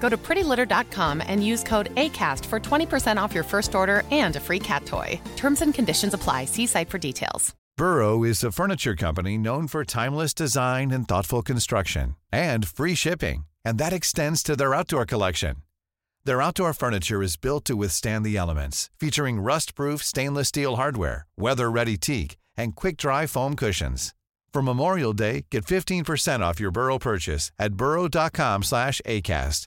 Go to prettylitter.com and use code ACAST for 20% off your first order and a free cat toy. Terms and conditions apply. See site for details. Burrow is a furniture company known for timeless design and thoughtful construction and free shipping, and that extends to their outdoor collection. Their outdoor furniture is built to withstand the elements, featuring rust-proof stainless steel hardware, weather-ready teak, and quick-dry foam cushions. For Memorial Day, get 15% off your Burrow purchase at burrow.com slash ACAST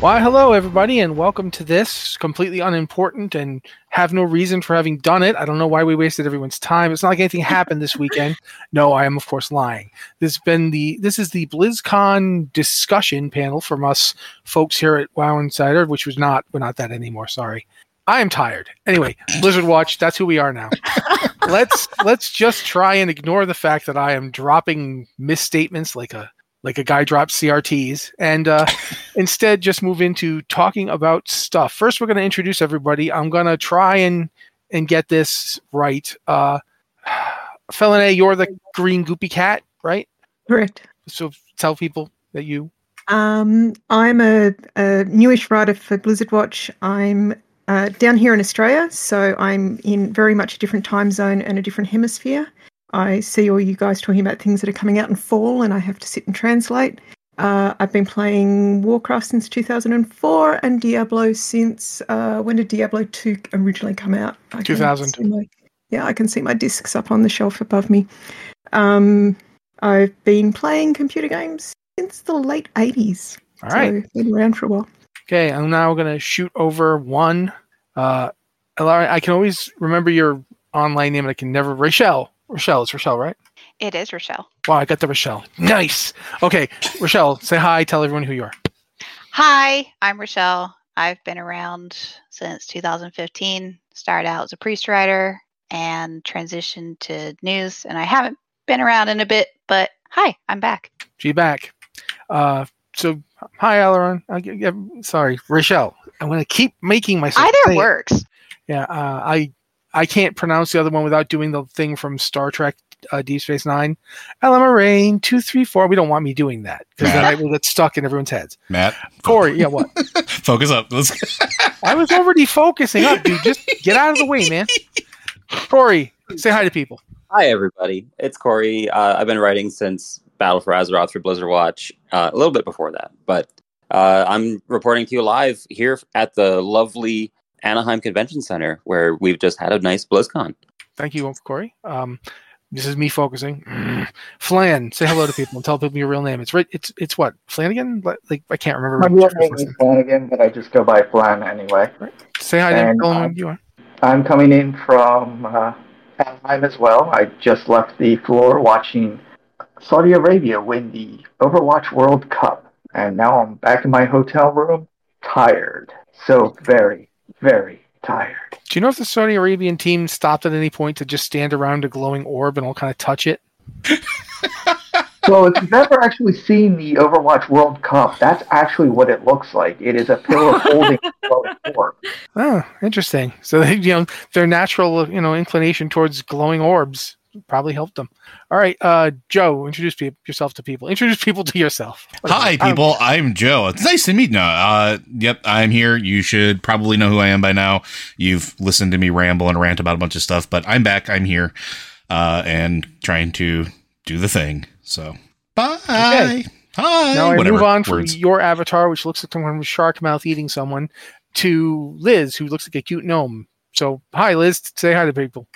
Why, hello, everybody, and welcome to this completely unimportant and have no reason for having done it. I don't know why we wasted everyone's time. It's not like anything happened this weekend. No, I am, of course, lying. This has been the this is the BlizzCon discussion panel from us folks here at WoW Insider, which was not we're not that anymore. Sorry, I am tired. Anyway, Blizzard Watch. That's who we are now. let's let's just try and ignore the fact that I am dropping misstatements like a like a guy drops CRTs, and uh, instead just move into talking about stuff. First, we're going to introduce everybody. I'm going to try and and get this right. Uh, Felinae, you're the green goopy cat, right? Correct. So tell people that you. Um, I'm a, a newish writer for Blizzard Watch. I'm uh, down here in Australia, so I'm in very much a different time zone and a different hemisphere. I see all you guys talking about things that are coming out in fall, and I have to sit and translate. Uh, I've been playing Warcraft since 2004 and Diablo since uh, when did Diablo 2 originally come out? I 2000. my- yeah, I can see my discs up on the shelf above me. Um, I've been playing computer games since the late 80s. All right. So, been around for a while. Okay, I'm now going to shoot over one. Uh, I can always remember your online name, and I can never. Rachelle. Rachelle. It's Rachelle, right? It is Rachelle. Wow, I got the Rachelle. Nice. Okay, Rachelle, say hi. Tell everyone who you are. Hi, I'm Rachelle. I've been around since 2015. Started out as a priest writer and transitioned to news, and I haven't been around in a bit, but hi, I'm back. She back. Uh, so hi, Aileron. I, I, sorry, Rachelle. I'm going to keep making myself. Either say it. works. Yeah, uh, I I can't pronounce the other one without doing the thing from Star Trek uh, Deep Space Nine. Rain two three four. We don't want me doing that because then I will get stuck in everyone's heads. Matt, Cory, yeah, what? focus up. Let's. I was already focusing up, dude. Just get out of the way, man. Cory, say hi to people. Hi, everybody. It's Cory. Uh, I've been writing since Battle for Azeroth for Blizzard Watch, uh, a little bit before that, but uh, I'm reporting to you live here at the lovely Anaheim Convention Center, where we've just had a nice BlizzCon. Thank you, Cory. Um, this is me focusing. Flan, say hello to people and tell people your real name. It's right. It's it's what Flanagan. Like like, I can't remember. My real name is Flanagan, but I just go by Flan anyway. Say hi to And, tell them uh, you are. I'm coming in from uh, Anaheim as well. I just left the floor watching Saudi Arabia win the Overwatch World Cup, and now I'm back in my hotel room, tired. So very, very tired. Do you know if the Saudi Arabian team stopped at any point to just stand around a glowing orb and all kind of touch it? So if you've never actually seen the Overwatch World Cup, that's actually what it looks like. It is a pillar holding a glowing orb. Oh, interesting. So they, you know their natural you know inclination towards glowing orbs probably helped them. All right, uh, Joe, introduce pe- yourself to people. Introduce people to yourself. Hi, people. I'm Joe. It's nice to meet you. Uh, yep, I'm here. You should probably know who I am by now. You've listened to me ramble and rant about a bunch of stuff, but I'm back. I'm here, uh, and trying to do the thing. So, bye. Okay. Hi. Now I Whatever move on from words. your avatar, which looks like someone with shark mouth eating someone, to Liz, who looks like a cute gnome. So, hi, Liz. Say hi to people.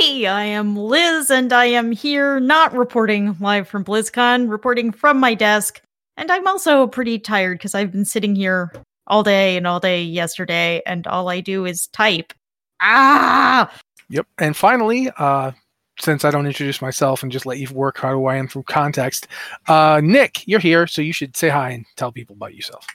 Howdy, I am Liz, and I am here not reporting live from BlizzCon, reporting from my desk. And I'm also pretty tired because I've been sitting here all day and all day yesterday, and all I do is type. Ah! Yep. And finally, uh, since I don't introduce myself and just let you work out who I am from context, uh, Nick, you're here, so you should say hi and tell people about yourself.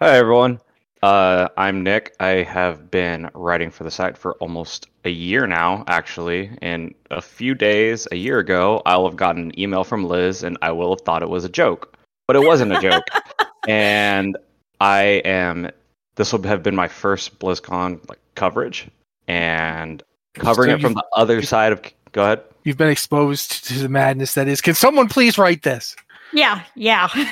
Hi everyone. Uh, I'm Nick. I have been writing for the site for almost a year now, actually. In a few days, a year ago, I'll have gotten an email from Liz and I will have thought it was a joke. But it wasn't a joke. and I am this will have been my first BlizzCon like coverage and covering So it from the other side of go ahead. You've been exposed to the madness that is. Can someone please write this? Yeah, yeah.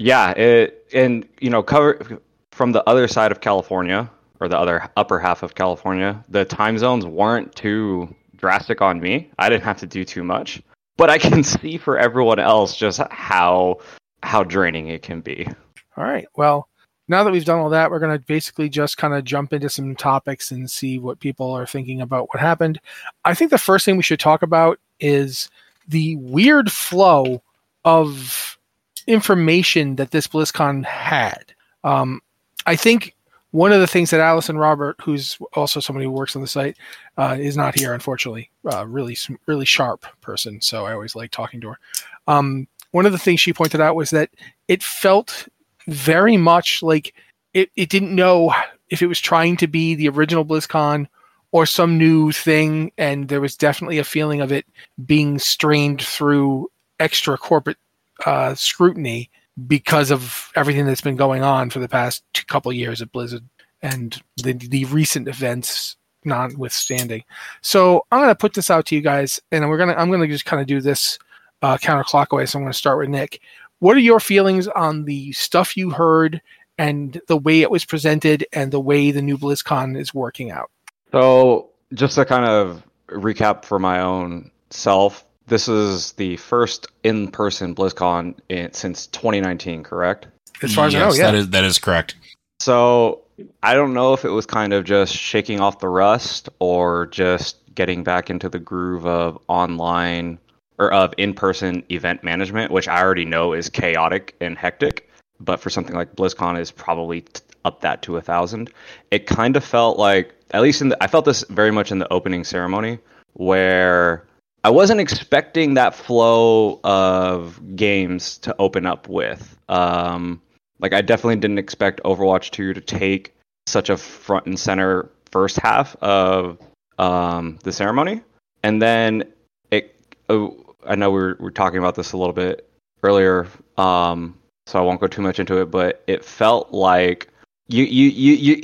Yeah, it and you know cover from the other side of California or the other upper half of California. The time zones weren't too drastic on me. I didn't have to do too much, but I can see for everyone else just how how draining it can be. All right. Well, now that we've done all that, we're going to basically just kind of jump into some topics and see what people are thinking about what happened. I think the first thing we should talk about is the weird flow of information that this BlizzCon had. Um, I think one of the things that Allison Robert, who's also somebody who works on the site, uh, is not here, unfortunately. Uh, really, really sharp person. So I always like talking to her. Um, one of the things she pointed out was that it felt very much like it, it didn't know if it was trying to be the original BlizzCon or some new thing, and there was definitely a feeling of it being strained through extra corporate uh, scrutiny because of everything that's been going on for the past couple years at Blizzard and the the recent events notwithstanding. So I'm going to put this out to you guys, and we're gonna I'm going to just kind of do this uh, counterclockwise. So I'm going to start with Nick. What are your feelings on the stuff you heard and the way it was presented and the way the new BlizzCon is working out? So, just to kind of recap for my own self, this is the first in-person BlizzCon in, since 2019, correct? As far as I know, yeah. that is that is correct. So, I don't know if it was kind of just shaking off the rust or just getting back into the groove of online or of in-person event management, which I already know is chaotic and hectic. But for something like BlizzCon, is probably t- up that to a thousand. It kind of felt like, at least in the, I felt this very much in the opening ceremony, where I wasn't expecting that flow of games to open up with. Um, like I definitely didn't expect Overwatch 2 to take such a front and center first half of um, the ceremony, and then it. Oh, I know we were, we were talking about this a little bit earlier, um, so I won't go too much into it. But it felt like you you you you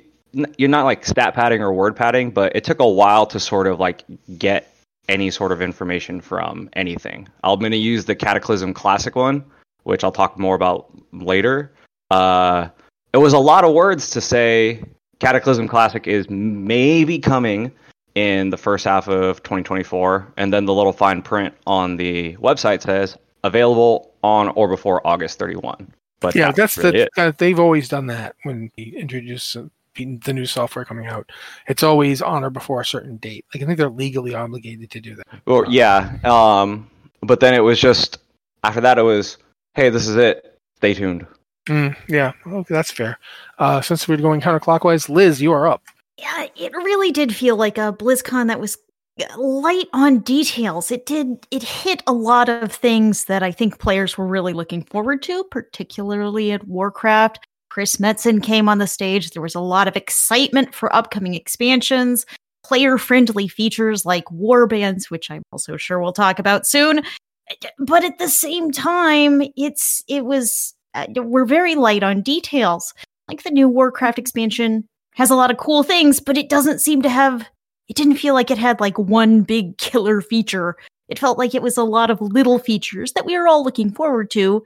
you're not like stat padding or word padding, but it took a while to sort of like get any sort of information from anything. I'm going to use the Cataclysm Classic one, which I'll talk more about later. Uh, it was a lot of words to say Cataclysm Classic is maybe coming in the first half of 2024, and then the little fine print on the website says available on or before August 31. But yeah, that's really the it. they've always done that when they introduce the new software coming out. It's always on or before a certain date. Like I think they're legally obligated to do that. Well, yeah. Um, but then it was just after that, it was, hey, this is it. Stay tuned. Mm, yeah, okay, that's fair. Uh, since we're going counterclockwise, Liz, you are up. Yeah, it really did feel like a BlizzCon that was light on details. It did it hit a lot of things that I think players were really looking forward to, particularly at Warcraft. Chris Metzen came on the stage. There was a lot of excitement for upcoming expansions, player-friendly features like warbands, which I'm also sure we'll talk about soon. But at the same time, it's it was uh, we're very light on details. Like the new Warcraft expansion has a lot of cool things, but it doesn't seem to have. It didn't feel like it had like one big killer feature It felt like it was a lot of little features that we were all looking forward to,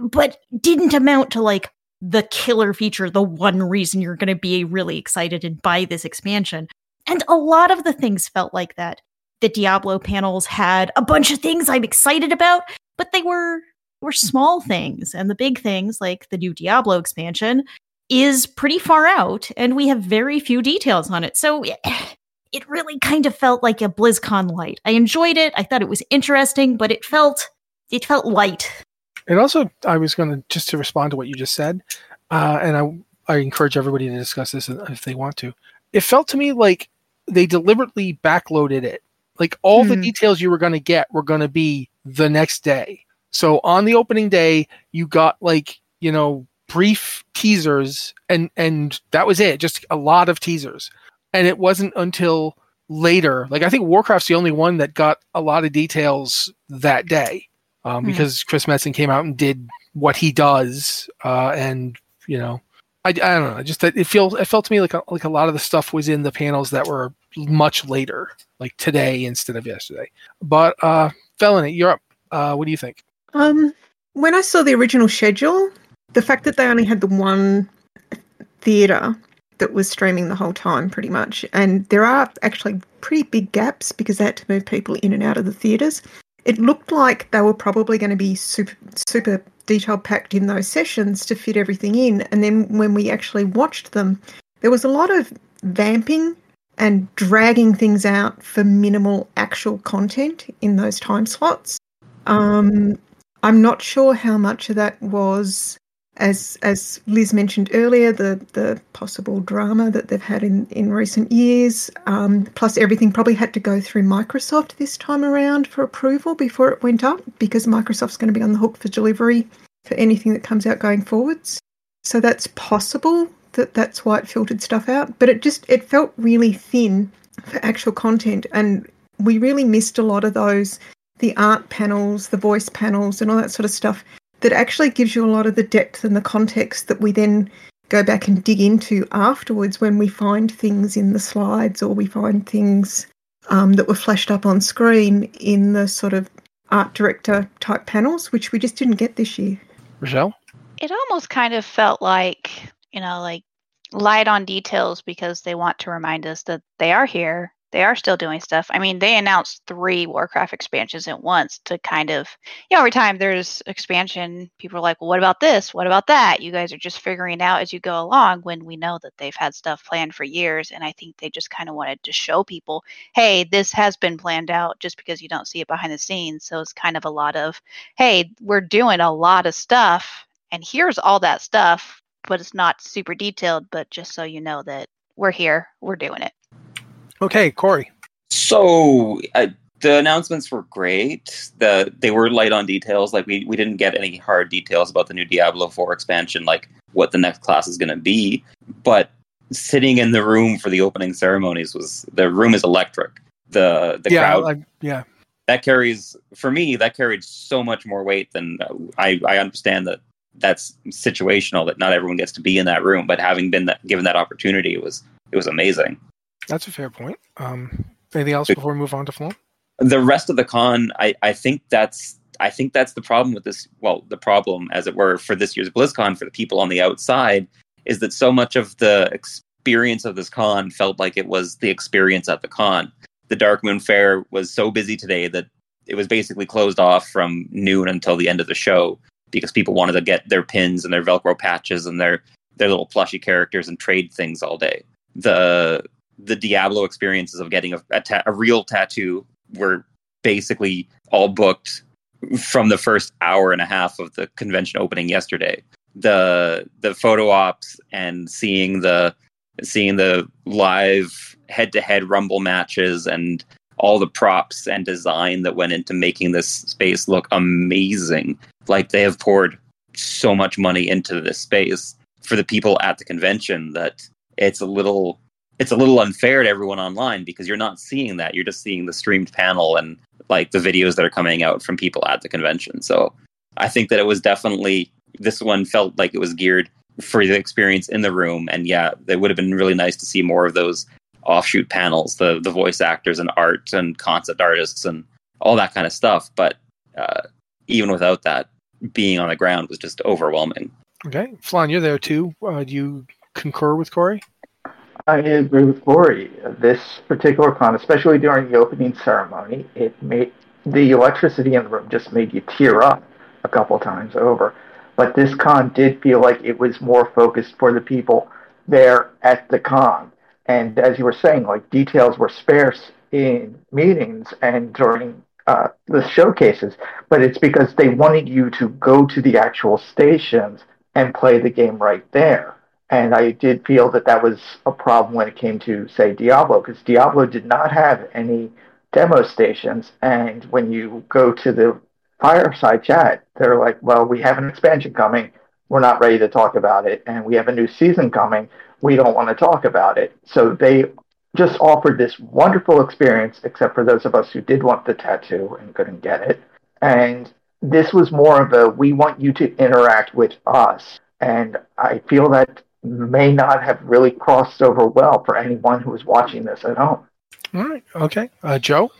but didn't amount to like the killer feature, the one reason you're going to be really excited and buy this expansion. And a lot of the things felt like that. The Diablo panels had a bunch of things I'm excited about, but they were were small things. And the big things, like the new Diablo expansion, is pretty far out, and we have very few details on it. So it really kind of felt like a BlizzCon light. I enjoyed it. I thought it was interesting, but it felt it felt light. And also, I was going to just to respond to what you just said, uh, and I I encourage everybody to discuss this if they want to. It felt to me like they deliberately backloaded it. Like all mm. the hmm. details you were going to get were going to be the next day. So on the opening day, you got like you know brief teasers, and and that was it. Just a lot of teasers and it wasn't until later like i think warcraft's the only one that got a lot of details that day um, mm. because chris metzen came out and did what he does uh, and you know I, I don't know just that it feels it felt to me like a, like a lot of the stuff was in the panels that were much later like today instead of yesterday but uh felony you're up uh what do you think um when i saw the original schedule the fact that they only had the one theater that was streaming the whole time, pretty much. And there are actually pretty big gaps because they had to move people in and out of the theatres. It looked like they were probably going to be super, super detail packed in those sessions to fit everything in. And then when we actually watched them, there was a lot of vamping and dragging things out for minimal actual content in those time slots. Um, I'm not sure how much of that was as as Liz mentioned earlier, the the possible drama that they've had in in recent years, um, plus everything probably had to go through Microsoft this time around for approval before it went up, because Microsoft's going to be on the hook for delivery for anything that comes out going forwards. So that's possible that that's why it filtered stuff out, but it just it felt really thin for actual content, and we really missed a lot of those the art panels, the voice panels, and all that sort of stuff that actually gives you a lot of the depth and the context that we then go back and dig into afterwards when we find things in the slides or we find things um, that were flashed up on screen in the sort of art director type panels, which we just didn't get this year. Rachelle? It almost kind of felt like, you know, like light on details because they want to remind us that they are here they are still doing stuff. I mean, they announced three Warcraft expansions at once to kind of, you know, every time there's expansion, people are like, well, what about this? What about that? You guys are just figuring out as you go along when we know that they've had stuff planned for years. And I think they just kind of wanted to show people, hey, this has been planned out just because you don't see it behind the scenes. So it's kind of a lot of, hey, we're doing a lot of stuff. And here's all that stuff, but it's not super detailed, but just so you know that we're here, we're doing it. Okay, Cory. So uh, the announcements were great. The they were light on details. Like we we didn't get any hard details about the new Diablo Four expansion, like what the next class is going to be. But sitting in the room for the opening ceremonies was the room is electric. The the yeah, crowd, I, yeah, that carries for me that carried so much more weight than uh, I I understand that that's situational that not everyone gets to be in that room, but having been that, given that opportunity, it was it was amazing. That's a fair point. Um, anything else before we move on to Flan? The rest of the con, I, I think that's I think that's the problem with this. Well, the problem, as it were, for this year's BlizzCon for the people on the outside is that so much of the experience of this con felt like it was the experience at the con. The Darkmoon Faire was so busy today that it was basically closed off from noon until the end of the show because people wanted to get their pins and their Velcro patches and their their little plushy characters and trade things all day. The the Diablo experiences of getting a, a, ta- a real tattoo were basically all booked from the first hour and a half of the convention opening yesterday. The the photo ops and seeing the seeing the live head to head rumble matches and all the props and design that went into making this space look amazing. Like they have poured so much money into this space for the people at the convention that it's a little it's a little unfair to everyone online because you're not seeing that. You're just seeing the streamed panel and like the videos that are coming out from people at the convention. So I think that it was definitely this one felt like it was geared for the experience in the room. And yeah, it would have been really nice to see more of those offshoot panels, the the voice actors and art and concept artists and all that kind of stuff. But uh, even without that, being on the ground was just overwhelming. Okay, Flan, you're there too. Uh, do you concur with Cory? I agree with Cory. This particular con, especially during the opening ceremony, it made the electricity in the room just made you tear up a couple times over. But this con did feel like it was more focused for the people there at the con. And as you were saying, like details were sparse in meetings and during uh, the showcases, but it's because they wanted you to go to the actual stations and play the game right there. And I did feel that that was a problem when it came to, say, Diablo, because Diablo did not have any demo stations. And when you go to the fireside chat, they're like, well, we have an expansion coming. We're not ready to talk about it. And we have a new season coming. We don't want to talk about it. So they just offered this wonderful experience, except for those of us who did want the tattoo and couldn't get it. And this was more of a we want you to interact with us. And I feel that may not have really crossed over well for anyone who was watching this at home. All right. Okay. Uh, Joe?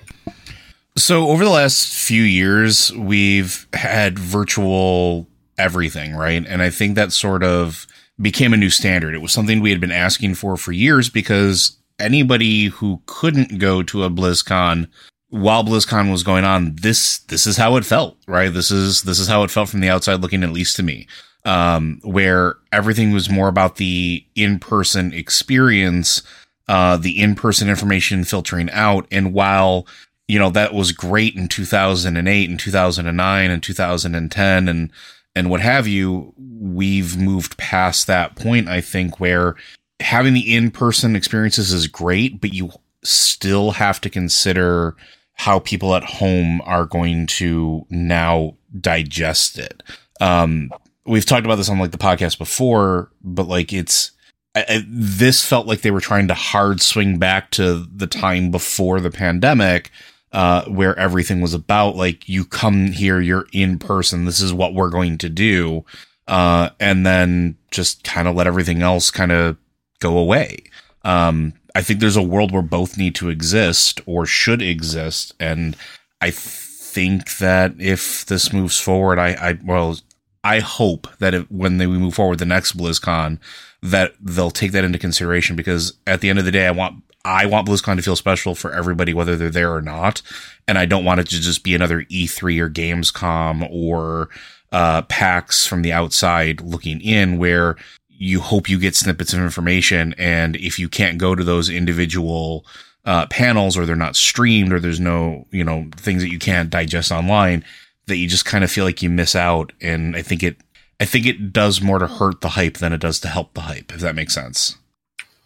So, over the last few years, we've had virtual everything, right? And I think that sort of became a new standard. It was something we had been asking for for years because anybody who couldn't go to a BlizzCon while BlizzCon was going on, this this is how it felt, right? This is this is how it felt from the outside looking, at least to me. Um, where everything was more about the in-person experience, uh, the in-person information filtering out. And while, you know, that was great in 2008 and 2009 and 2010 and, and what have you, we've moved past that point, I think, where having the in-person experiences is great, but you still have to consider how people at home are going to now digest it. Um, we've talked about this on like the podcast before, but like it's I, I, this felt like they were trying to hard swing back to the time before the pandemic, uh, where everything was about like you come here, you're in person. This is what we're going to do, uh, and then just kind of let everything else kind of go away. Um, I think there's a world where both need to exist or should exist, and I think that if this moves forward, I, I well, I hope that if, when they, we move forward the next BlizzCon, that they'll take that into consideration because at the end of the day, I want I want BlizzCon to feel special for everybody, whether they're there or not, and I don't want it to just be another E3 or Gamescom or uh, PAX from the outside looking in, where you hope you get snippets of information, and if you can't go to those individual uh, panels or they're not streamed or there's no you know things that you can't digest online that you just kind of feel like you miss out. And I think it, I think it does more to hurt the hype than it does to help the hype, if that makes sense.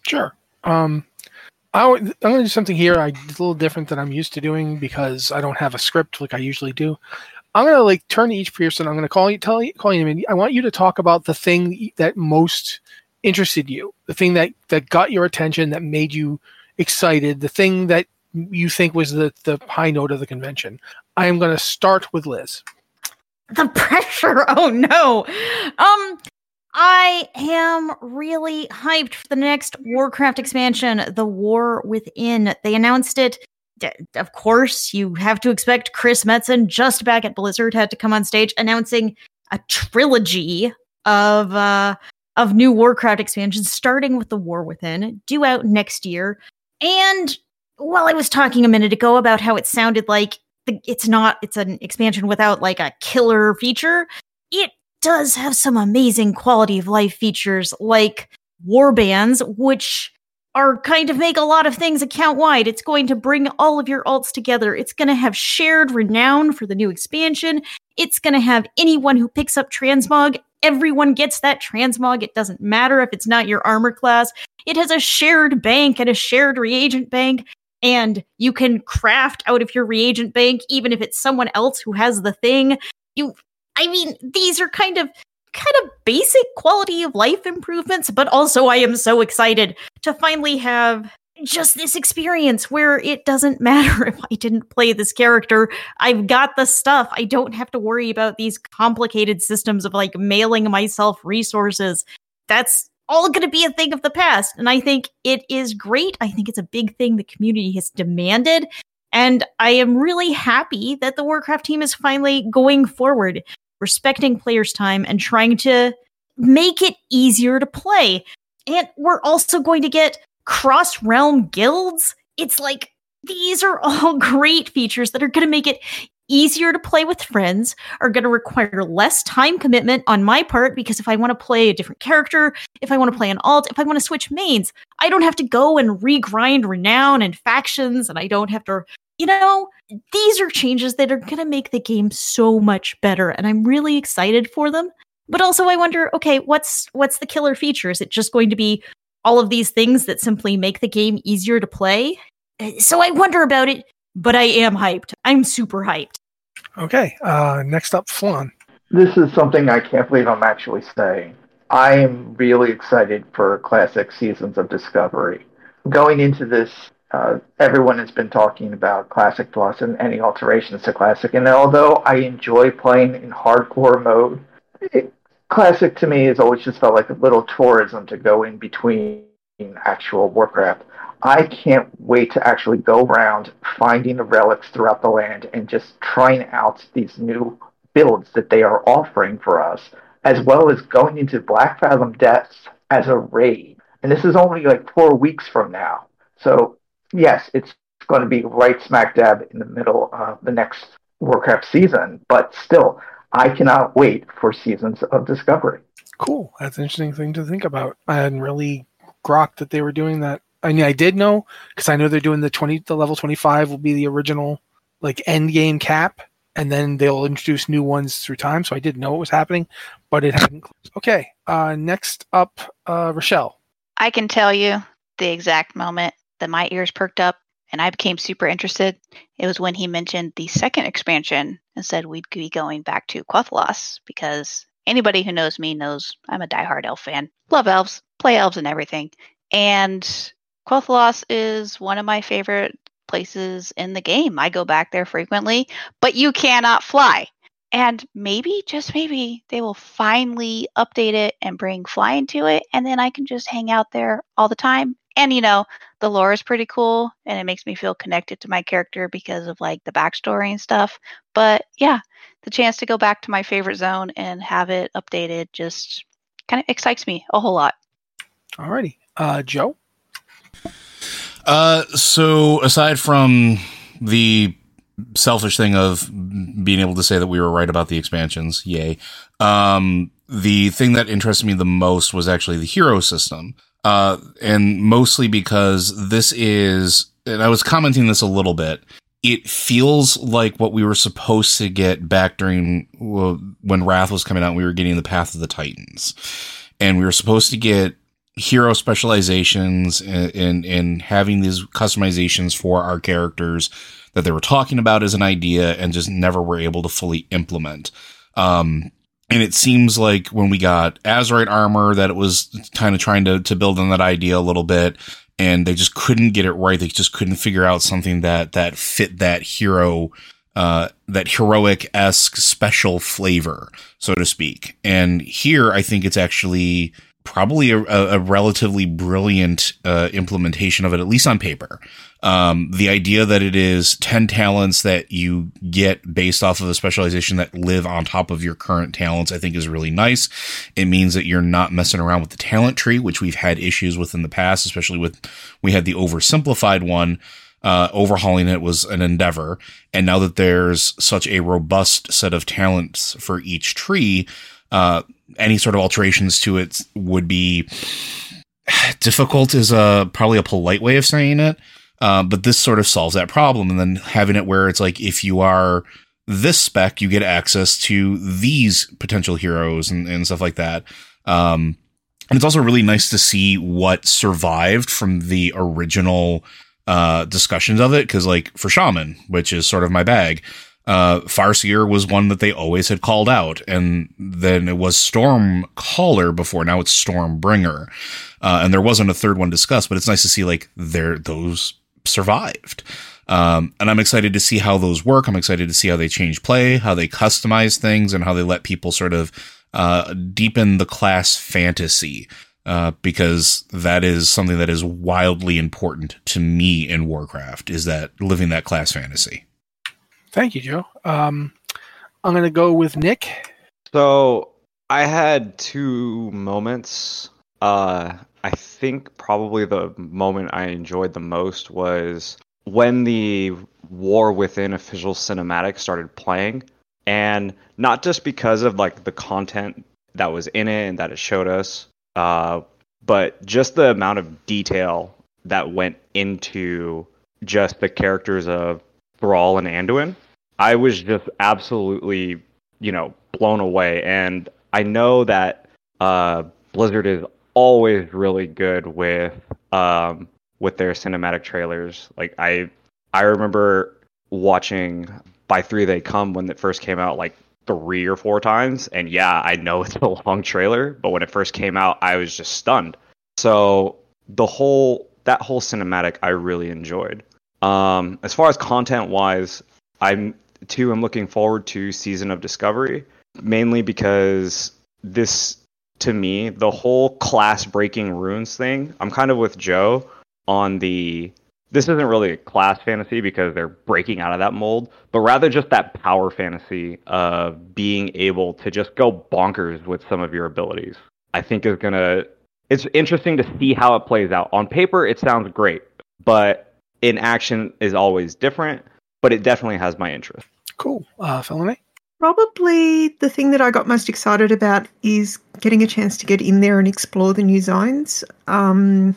Sure. Um, I, am going to do something here. I, a little different than I'm used to doing because I don't have a script like I usually do. I'm going to like turn to each person. I'm going to call you, tell you, call you. I want you to talk about the thing that most interested you, the thing that that got your attention, that made you excited, the thing that you think was the the high note of the convention. I am going to start with Liz. The pressure. Oh no. Um I am really hyped for the next Warcraft expansion, The War Within. They announced it. Of course, you have to expect Chris Metzen, just back at Blizzard, had to come on stage announcing a trilogy of uh, of new Warcraft expansions, starting with The War Within, due out next year. And while I was talking a minute ago about how it sounded like it's not it's an expansion without like a killer feature. It does have some amazing quality of life features like war bands which are kind of make a lot of things account wide. It's going to bring all of your alts together. It's going to have shared renown for the new expansion. It's going to have anyone who picks up transmog. Everyone gets that transmog. It doesn't matter if it's not your armor class. It has a shared bank and a shared reagent bank and you can craft out of your reagent bank even if it's someone else who has the thing you i mean these are kind of kind of basic quality of life improvements but also i am so excited to finally have just this experience where it doesn't matter if I didn't play this character. I've got the stuff. I don't have to worry about these complicated systems of like mailing myself resources. That's all going to be a thing of the past. And I think it is great. I think it's a big thing the community has demanded. And I am really happy that the Warcraft team is finally going forward, respecting players' time and trying to make it easier to play. And we're also going to get cross realm guilds. It's like these are all great features that are going to make it easier to play with friends, are going to require less time commitment on my part because if I want to play a different character, if I want to play an alt, if I want to switch mains, I don't have to go and regrind renown and factions and I don't have to you know, these are changes that are going to make the game so much better and I'm really excited for them. But also I wonder, okay, what's what's the killer feature? Is it just going to be all of these things that simply make the game easier to play? Eh, so I wonder about it, but I am hyped. I'm super hyped. Okay, uh, next up, Flan. This is something I can't believe I'm actually saying. I am really excited for classic seasons of Discovery. Going into this, uh, everyone has been talking about Classic Plus and any alterations to Classic, and although I enjoy playing in hardcore mode, it, Classic to me has always just felt like a little tourism to go in between actual Warcraft. I can't wait to actually go around finding the relics throughout the land and just trying out these new builds that they are offering for us, as well as going into Blackfathom Depths as a raid. And this is only like four weeks from now. So, yes, it's going to be right smack dab in the middle of the next Warcraft season, but still, I cannot wait for seasons of Discovery. Cool. That's an interesting thing to think about. I hadn't really grokked that they were doing that I mean, I did know because I know they're doing the twenty, the level twenty five will be the original like end game cap, and then they'll introduce new ones through time. So I didn't know it was happening, but it hadn't. Okay, uh, next up, uh, Rachelle. I can tell you the exact moment that my ears perked up and I became super interested. It was when he mentioned the second expansion and said we'd be going back to Quel'Thalas because anybody who knows me knows I'm a diehard elf fan. Love elves, play elves and everything. And Quel'Thalas is one of my favorite places in the game. I go back there frequently, but you cannot fly. And maybe, just maybe, they will finally update it and bring flying to it, and then I can just hang out there all the time. And you know, the lore is pretty cool, and it makes me feel connected to my character because of like the backstory and stuff. But yeah, the chance to go back to my favorite zone and have it updated just kind of excites me a whole lot. Alrighty, uh, Joe. Uh, so aside from the selfish thing of being able to say that we were right about the expansions, yay. Um, the thing that interested me the most was actually the hero system. Uh, and mostly because this is, and I was commenting this a little bit. It feels like what we were supposed to get back during well, when Wrath was coming out. We were getting the Path of the Titans, and we were supposed to get hero specializations and, and, having these customizations for our characters that they were talking about as an idea and just never were able to fully implement. Um, and it seems like when we got Azerite armor that it was kind of trying to, to build on that idea a little bit and they just couldn't get it right. They just couldn't figure out something that, that fit that hero, uh, that heroic esque special flavor, so to speak. And here I think it's actually probably a, a relatively brilliant uh, implementation of it, at least on paper. Um, the idea that it is 10 talents that you get based off of a specialization that live on top of your current talents, I think is really nice. It means that you're not messing around with the talent tree, which we've had issues with in the past, especially with, we had the oversimplified one. Uh, overhauling it was an endeavor. And now that there's such a robust set of talents for each tree, uh, any sort of alterations to it would be difficult is a probably a polite way of saying it. Uh, but this sort of solves that problem. And then having it where it's like, if you are this spec, you get access to these potential heroes and, and stuff like that. Um, and it's also really nice to see what survived from the original, uh, discussions of it. Cause like for Shaman, which is sort of my bag, uh, Farseer was one that they always had called out, and then it was Stormcaller before. Now it's Stormbringer, uh, and there wasn't a third one discussed. But it's nice to see like there those survived, um, and I'm excited to see how those work. I'm excited to see how they change play, how they customize things, and how they let people sort of uh, deepen the class fantasy uh, because that is something that is wildly important to me in Warcraft. Is that living that class fantasy? Thank you, Joe. Um, I'm going to go with Nick. So I had two moments. Uh, I think probably the moment I enjoyed the most was when the War Within official cinematic started playing, and not just because of like the content that was in it and that it showed us, uh, but just the amount of detail that went into just the characters of Thrall and Anduin. I was just absolutely, you know, blown away. And I know that uh, Blizzard is always really good with um, with their cinematic trailers. Like I, I remember watching by three they come when it first came out, like three or four times. And yeah, I know it's a long trailer, but when it first came out, I was just stunned. So the whole that whole cinematic I really enjoyed. Um, as far as content wise, I'm too I'm looking forward to Season of Discovery, mainly because this to me, the whole class breaking runes thing, I'm kind of with Joe on the this isn't really a class fantasy because they're breaking out of that mold, but rather just that power fantasy of being able to just go bonkers with some of your abilities. I think is gonna. It's interesting to see how it plays out. On paper, it sounds great, but in action is always different. But it definitely has my interest. Cool, uh, Felony. Probably the thing that I got most excited about is getting a chance to get in there and explore the new zones. Um,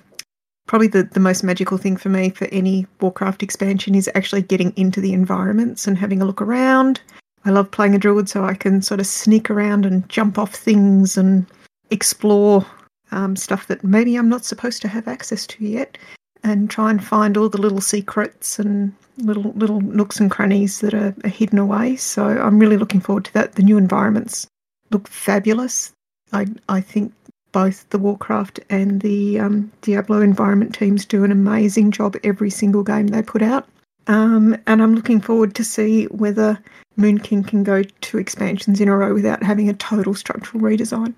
probably the, the most magical thing for me for any Warcraft expansion is actually getting into the environments and having a look around. I love playing a druid so I can sort of sneak around and jump off things and explore um, stuff that maybe I'm not supposed to have access to yet and try and find all the little secrets and little little nooks and crannies that are, are hidden away. So I'm really looking forward to that. The new environments look fabulous. I I think both the Warcraft and the um, Diablo environment teams do an amazing job every single game they put out. Um, and I'm looking forward to see whether Moonkin can go two expansions in a row without having a total structural redesign.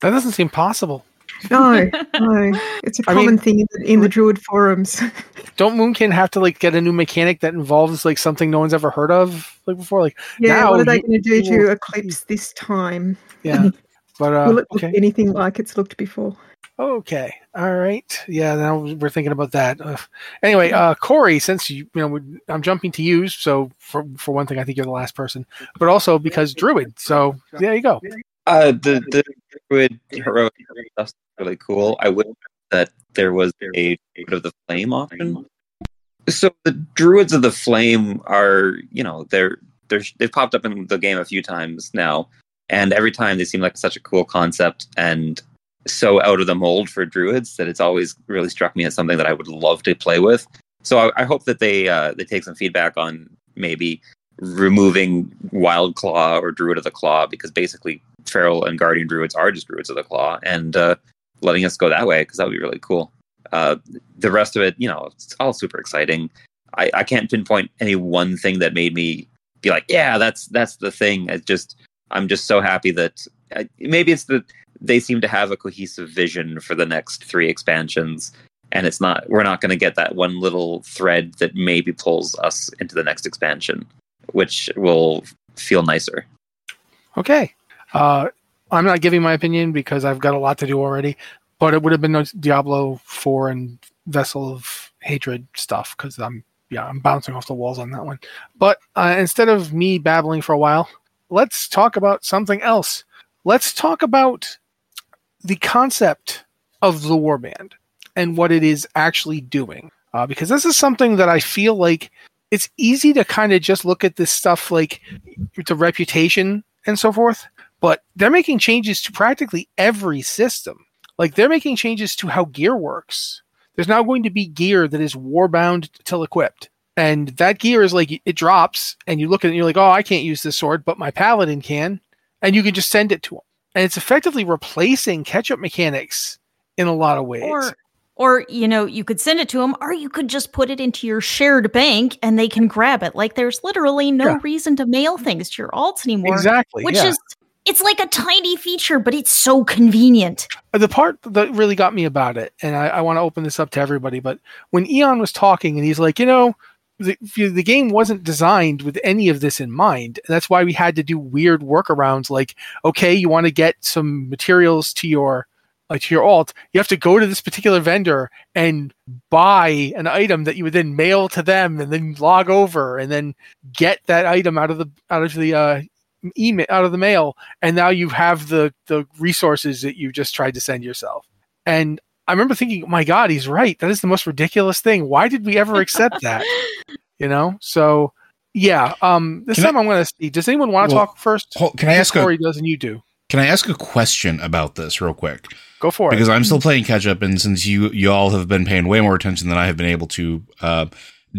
That doesn't seem possible. No, no, it's a common mean- thing in the, in the Druid forums. Don't Moonkin have to like get a new mechanic that involves like something no one's ever heard of like before? Like yeah, now what are they going to do to Eclipse this time? Yeah, but uh, Will it look okay, anything like it's looked before? okay, all right. Yeah, now we're thinking about that. Uh, anyway, uh, Cory, since you you know I'm jumping to you, so for for one thing, I think you're the last person, but also because Druid. So there you go. Uh, the the druid heroic stuff's really cool. I wish that there was a Druid of the Flame option. So the druids of the flame are, you know, they're they're they've popped up in the game a few times now, and every time they seem like such a cool concept and so out of the mold for druids that it's always really struck me as something that I would love to play with. So I, I hope that they uh, they take some feedback on maybe removing Wild Claw or Druid of the Claw because basically Feral and Guardian Druids are just Druids of the Claw and uh, letting us go that way because that would be really cool. Uh, the rest of it, you know, it's all super exciting. I, I can't pinpoint any one thing that made me be like, yeah, that's that's the thing. It just I'm just so happy that maybe it's that they seem to have a cohesive vision for the next three expansions and it's not we're not going to get that one little thread that maybe pulls us into the next expansion which will feel nicer Okay. Uh, I'm not giving my opinion because I've got a lot to do already, but it would have been Diablo 4 and Vessel of Hatred stuff because I'm yeah I'm bouncing off the walls on that one. But uh, instead of me babbling for a while, let's talk about something else. Let's talk about the concept of the warband and what it is actually doing. Uh, because this is something that I feel like it's easy to kind of just look at this stuff like the reputation and so forth, but they're making changes to practically every system. Like they're making changes to how gear works. There's now going to be gear that is warbound till equipped. And that gear is like it drops, and you look at it and you're like, oh, I can't use this sword, but my paladin can. And you can just send it to him. And it's effectively replacing catch up mechanics in a lot of ways. Or, or you know, you could send it to them, or you could just put it into your shared bank and they can grab it. Like there's literally no Yeah. reason to mail things to your alts anymore. Exactly, Which yeah. is it's like a tiny feature, but it's so convenient. The part that really got me about it, and I, I want to open this up to everybody, but when Ion was talking and he's like, you know, the, the game wasn't designed with any of this in mind. And that's why we had to do weird workarounds like, okay, you want to get some materials to your like to your alt, you have to go to this particular vendor and buy an item that you would then mail to them and then log over and then get that item out of the out of the uh, email out of the mail and now you have the the resources that you just tried to send yourself. And I remember thinking, my God, he's right. That is the most ridiculous thing. Why did we ever accept that? you know? So yeah. Um this Can time I, am gonna see. Does anyone want to Well, talk first? hold- can I ask a- Cory does and you do. Can I ask a question about this real quick? Go for because it. Because i'm still playing catch up, and since you you all have been paying way more attention than I have been able to, uh,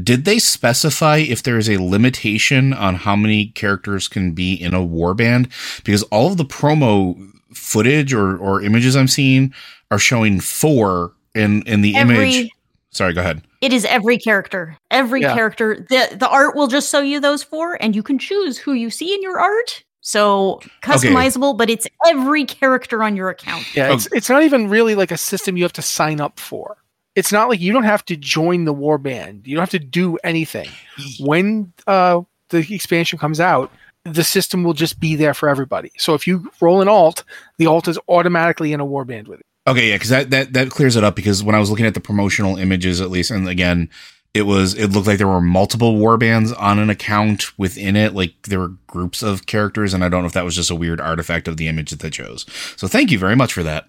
did they specify if there is a limitation on how many characters can be in a warband? Because all of the promo footage or or images I'm seeing are showing four in in the Every- image. Sorry, go ahead. It is every character. Every Yeah. character. The the art will just show you those four, and you can choose who you see in your art. So customizable, but it's every character on your account. Yeah, it's it's not even really like a system you have to sign up for. It's not like you don't have to join the war band. You don't have to do anything. When uh, the expansion comes out, the system will just be there for everybody. So if you roll an alt, the alt is automatically in a warband with it. Okay, yeah, because that, that that clears it up. Because when I was looking at the promotional images, at least, and again, it was it looked like there were multiple warbands on an account within it. Like there were groups of characters, and I don't know if that was just a weird artifact of the image that they chose. So thank you very much for that.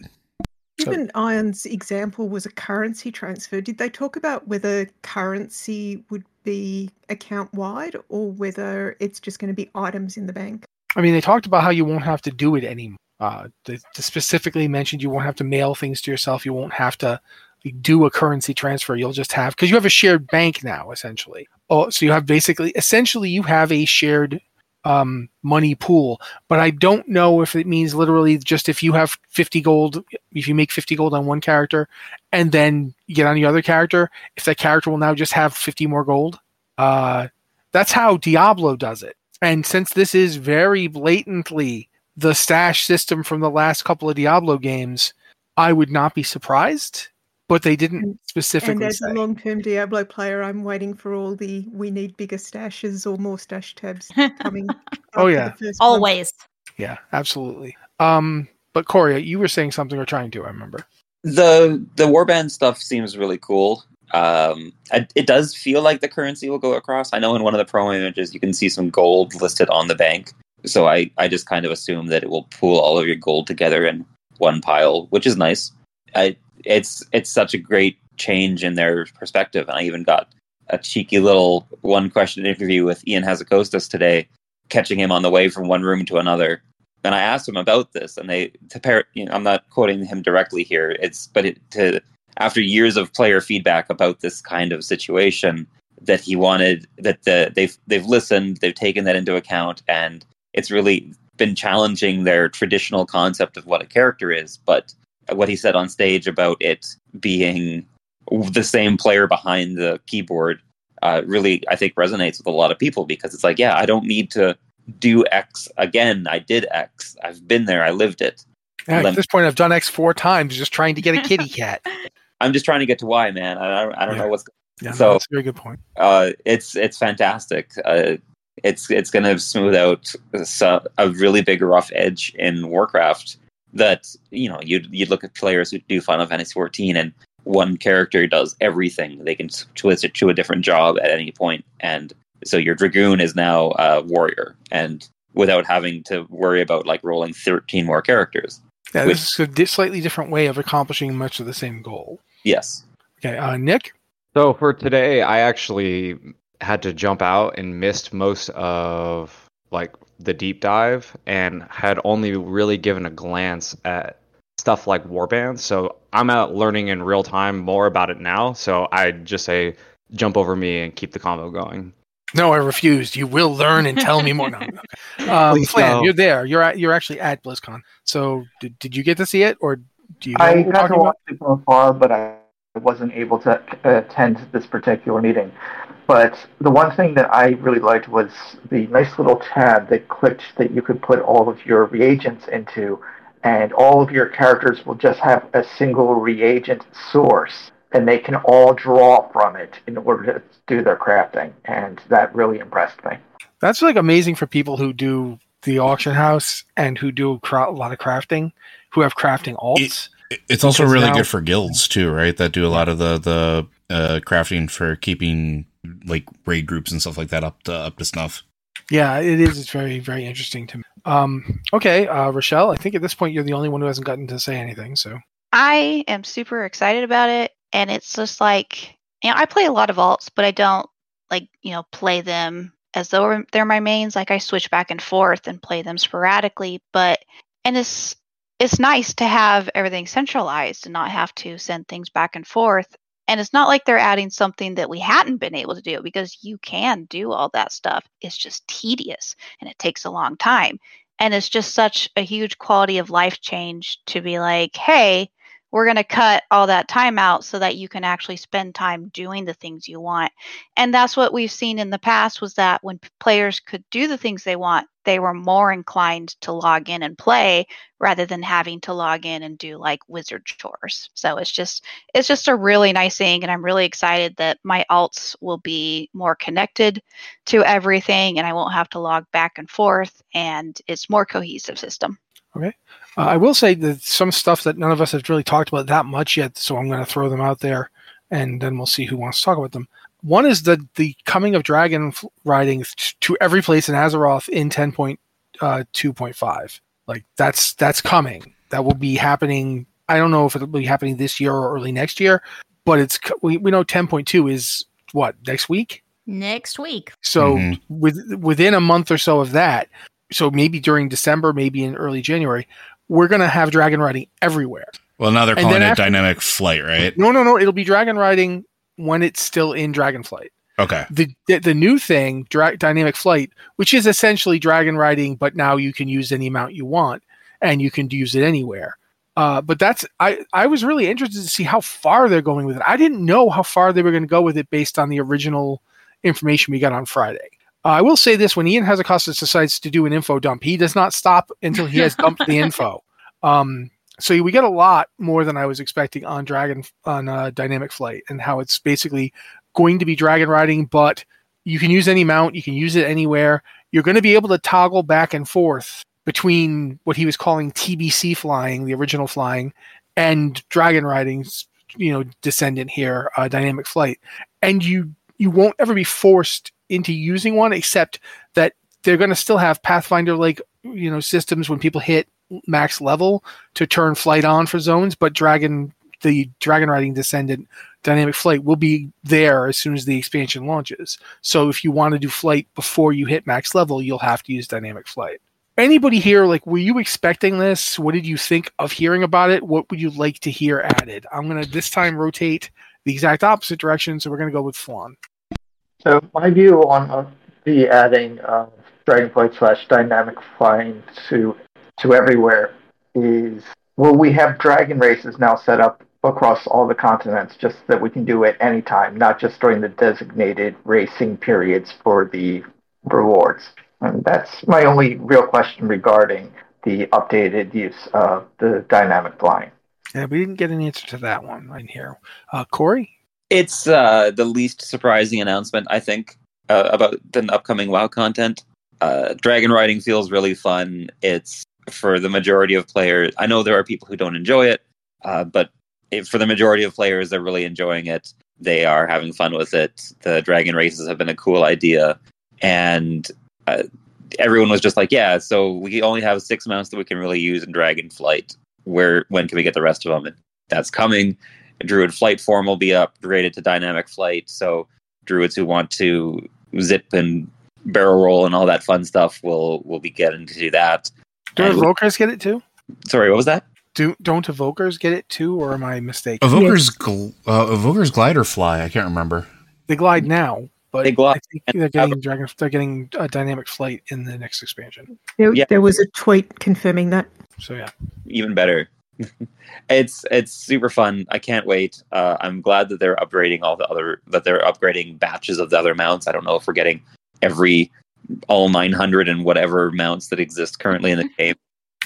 Even Ion's example was a currency transfer. Did they talk about whether currency would be account wide or whether it's just going to be items in the bank? I mean, they talked about how you won't have to do it anymore. Uh, they, they specifically mentioned you won't have to mail things to yourself. You won't have to do a currency transfer. You'll just have because you have a shared bank now, essentially. Oh, so you have basically, essentially, you have a shared um, money pool. But I don't know if it means literally just if you have 50 gold, if you make 50 gold on one character, and then you get on the other character, if that character will now just have 50 more gold. Uh, that's how Diablo does it. And since this is very blatantly the stash system from the last couple of Diablo games, I would not be surprised. But they didn't And specifically as say. a long term Diablo player, I'm waiting for all the we need bigger stashes or more stash tabs coming. Oh, yeah. the first one. Always. Yeah, absolutely. Um, but Cory, you were saying something or trying to. I remember. the the warband stuff seems really cool. Um, it does feel like the currency will go across. I know in one of the promo images you can see some gold listed on the bank, so I I just kind of assume that it will pool all of your gold together in one pile, which is nice. I, it's it's such a great change in their perspective, and I even got a cheeky little one question interview with Ion Hazzikostas today, catching him on the way from one room to another. And I asked him about this, and they to pair. You know, I'm not quoting him directly here. It's but it, to after years of player feedback about this kind of situation, that he wanted that the they've they've listened, they've taken that into account, and it's really been challenging their traditional concept of what a character is. But what he said on stage about it being the same player behind the keyboard uh, really, I think, resonates with a lot of people because it's like, yeah, I don't need to do X again. I did X. I've been there. I lived it. Yeah, at this point, I've done X four times, just trying to get a kitty cat. I'm just trying to get to Y, man. I, I, I don't know what's Yeah, so. that's a very good point. uh, it's it's fantastic. Uh, it's it's going to smooth out a really big rough edge in Warcraft that you know you'd you'd look at players who do Final Fantasy 14 and one character does everything. They can twist it to a different job at any point, and so your dragoon is now a warrior, and without having to worry about like rolling 13 more characters. Yeah, Which- this is a slightly different way of accomplishing much of the same goal. Yes. Okay, uh, Nick. So for today, I actually had to jump out and missed most of like the deep dive and had only really given a glance at stuff like warbands. So I'm out learning in real time more about it now. So I just say jump over me and keep the convo going. No, I refused. You will learn and tell me more. No, okay. um, Flan, no. you're there. You're at, you're actually at BlizzCon. So did, did you get to see it, or do you I what we're got talking to about? watch it from afar, but I wasn't able to attend this particular meeting. But the one thing that I really liked was the nice little tab that clicked that you could put all of your reagents into, and all of your characters will just have a single reagent source, and they can all draw from it in order to do their crafting, and that really impressed me. That's like amazing for people who do the auction house and who do cra- a lot of crafting, who have crafting alts. It's also really now- good for guilds too, right? That do a lot of the the uh, crafting for keeping like raid groups and stuff like that up to up to snuff. Yeah, it is. It's very, very interesting to me. Um, okay, uh, Rachelle, I think at this point you're the only one who hasn't gotten to say anything. So I am super excited about it, and it's just like you know I play a lot of alts, but I don't like you know play them as though they're my mains. Like I switch back and forth and play them sporadically, but and it's it's nice to have everything centralized and not have to send things back and forth. And it's not like they're adding something that we hadn't been able to do because you can do all that stuff. It's just tedious and it takes a long time. And it's just such a huge quality of life change to be like, hey, we're going to cut all that time out so that you can actually spend time doing the things you want. And that's what we've seen in the past was that when players could do the things they want, they were more inclined to log in and play rather than having to log in and do like wizard chores. So it's just it's just a really nice thing and I'm really excited that my alts will be more connected to everything and I won't have to log back and forth and it's more cohesive system. Okay. Uh, I will say that some stuff that none of us have really talked about that much yet, so I'm going to throw them out there, and then we'll see who wants to talk about them. One is the the coming of dragon riding to every place in Azeroth in 10.2.5. Like that's that's coming. That will be happening. I don't know if it'll be happening this year or early next year, but it's we, we know 10.2 is what next week. Next week. So Mhm. with within a month or so of that, so maybe during December, maybe in early January, we're gonna have dragon riding everywhere. Well, now they're calling it after- dynamic flight, right? No, no, no. It'll be dragon riding when it's still in Dragonflight. Okay. The the, the new thing, dra- dynamic flight, which is essentially dragon riding, but now you can use any amount you want, and you can use it anywhere. Uh, but that's I I was really interested to see how far they're going with it. I didn't know how far they were going to go with it based on the original information we got on Friday. Uh, I will say this: when Ion Hazzikostas decides to do an info dump, he does not stop until he has dumped the info. Um, so we get a lot more than I was expecting on Dragon on uh, Dynamic Flight and how it's basically going to be dragon riding, but you can use any mount, you can use it anywhere. You're going to be able to toggle back and forth between what he was calling TBC flying, the original flying, and dragon riding's you know descendant here, uh, Dynamic Flight, and you you won't ever be forced into using one except that they're going to still have Pathfinder like you know systems when people hit max level to turn flight on for zones, but dragon the dragon riding descendant dynamic flight will be there as soon as the expansion launches. So if you want to do flight before you hit max level, you'll have to use dynamic flight. Anybody here like were you expecting this? What did you think of hearing about it? What would you like to hear added? I'm going to this time rotate the exact opposite direction, so we're going to go with Flan. So my view on uh, the adding of Dragonflight slash dynamic flying to to everywhere is well, we have dragon races now set up across all the continents, just that we can do it anytime, not just during the designated racing periods for the rewards. And that's my only real question regarding the updated use of the dynamic flying. Yeah, we didn't get an answer to that one right here. Uh, Cory? It's uh, the least surprising announcement, I think, uh, about the upcoming WoW content. Uh, dragon riding feels really fun. It's for the majority of players. I know there are people who don't enjoy it, uh, but it, for the majority of players, they're really enjoying it. They are having fun with it. The dragon races have been a cool idea, and uh, everyone was just like, "Yeah, so we only have six mounts that we can really use in dragon flight. Where when can we get the rest of them?" And that's coming. Druid flight form will be upgraded to dynamic flight, so druids who want to zip and barrel roll and all that fun stuff will will be getting to do that. Do And- evokers get it too? sorry, what was that? Do don't evokers get it too, or am I mistaken? Evoker's gl- uh, Evoker's glider fly. I can't remember. They glide now, but They glide. I think they're getting dragon. They're getting a dynamic flight in the next expansion. There, Yeah. there was a tweet confirming that. So yeah, Even better. it's it's super fun. I can't wait. Uh, I'm glad that they're upgrading all the other that they're upgrading batches of the other mounts. I don't know if we're getting every all 900 and whatever mounts that exist currently in the game.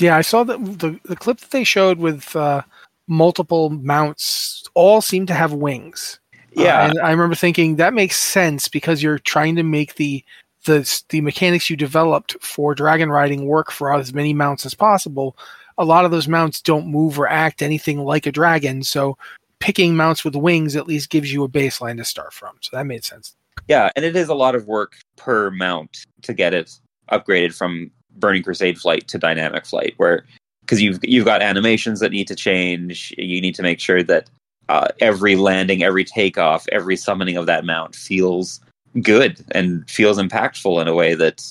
Yeah, I saw the the, the clip that they showed with uh, multiple mounts. All seem to have wings. Yeah, uh, and I remember thinking that makes sense because you're trying to make the the the mechanics you developed for dragon riding work for as many mounts as possible. A lot of those mounts don't move or act anything like a dragon, so picking mounts with wings at least gives you a baseline to start from. So that made sense. Yeah, and it is a lot of work per mount to get it upgraded from Burning Crusade flight to dynamic flight, where because you've you've got animations that need to change. You need to make sure that uh, every landing, every takeoff, every summoning of that mount feels good and feels impactful in a way that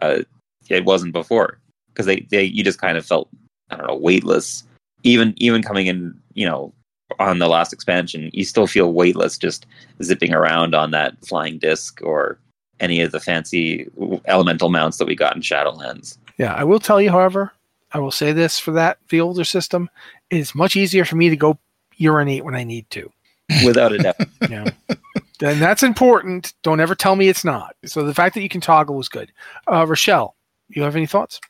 uh, it wasn't before. Because they, they you just kind of felt I don't know weightless. Even even coming in, you know, on the last expansion, you still feel weightless just zipping around on that flying disc or any of the fancy elemental mounts that we got in Shadowlands. Yeah, I will tell you, however, I will say this for that the older system, it is much easier for me to go urinate when I need to. Without a doubt. yeah. And that's important. Don't ever tell me it's not. So the fact that you can toggle is good. Uh, Rachelle, you have any thoughts?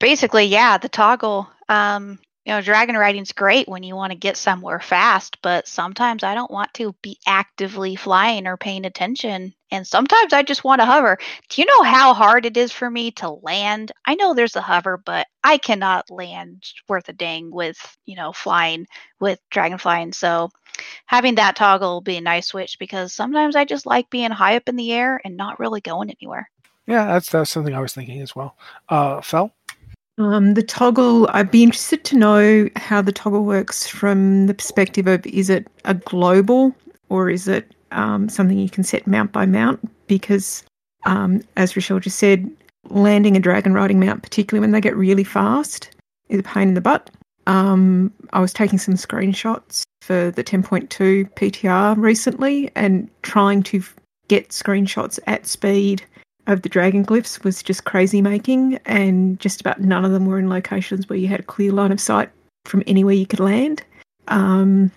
Basically, yeah, the toggle. Um, you know, dragon riding's great when you want to get somewhere fast, but sometimes I don't want to be actively flying or paying attention. And sometimes I just want to hover. Do you know how hard it is for me to land? I know there's a hover, but I cannot land worth a dang with, you know, flying with dragon flying. So having that toggle will be a nice switch because sometimes I just like being high up in the air and not really going anywhere. Yeah, that's that's something I was thinking as well. Uh, Fel? Um, the toggle, I'd be interested to know how the toggle works from the perspective of is it a global or is it um, something you can set mount by mount? Because, um, as Rachelle just said, landing a dragon riding mount, particularly when they get really fast, is a pain in the butt. Um, I was taking some screenshots for the 10.2 PTR recently and trying to get screenshots at speed of the dragon glyphs was just crazy making, and just about none of them were in locations where you had a clear line of sight from anywhere you could land. Um,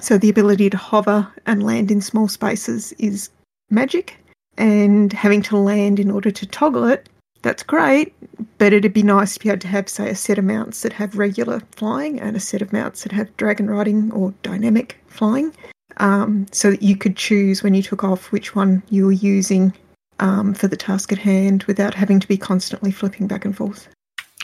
so the ability to hover and land in small spaces is magic, and having to land in order to toggle it, that's great. But it'd be nice to be able to have, say, a set of mounts that have regular flying and a set of mounts that have dragon riding or dynamic flying. Um, so that you could choose when you took off which one you were using um, for the task at hand without having to be constantly flipping back and forth.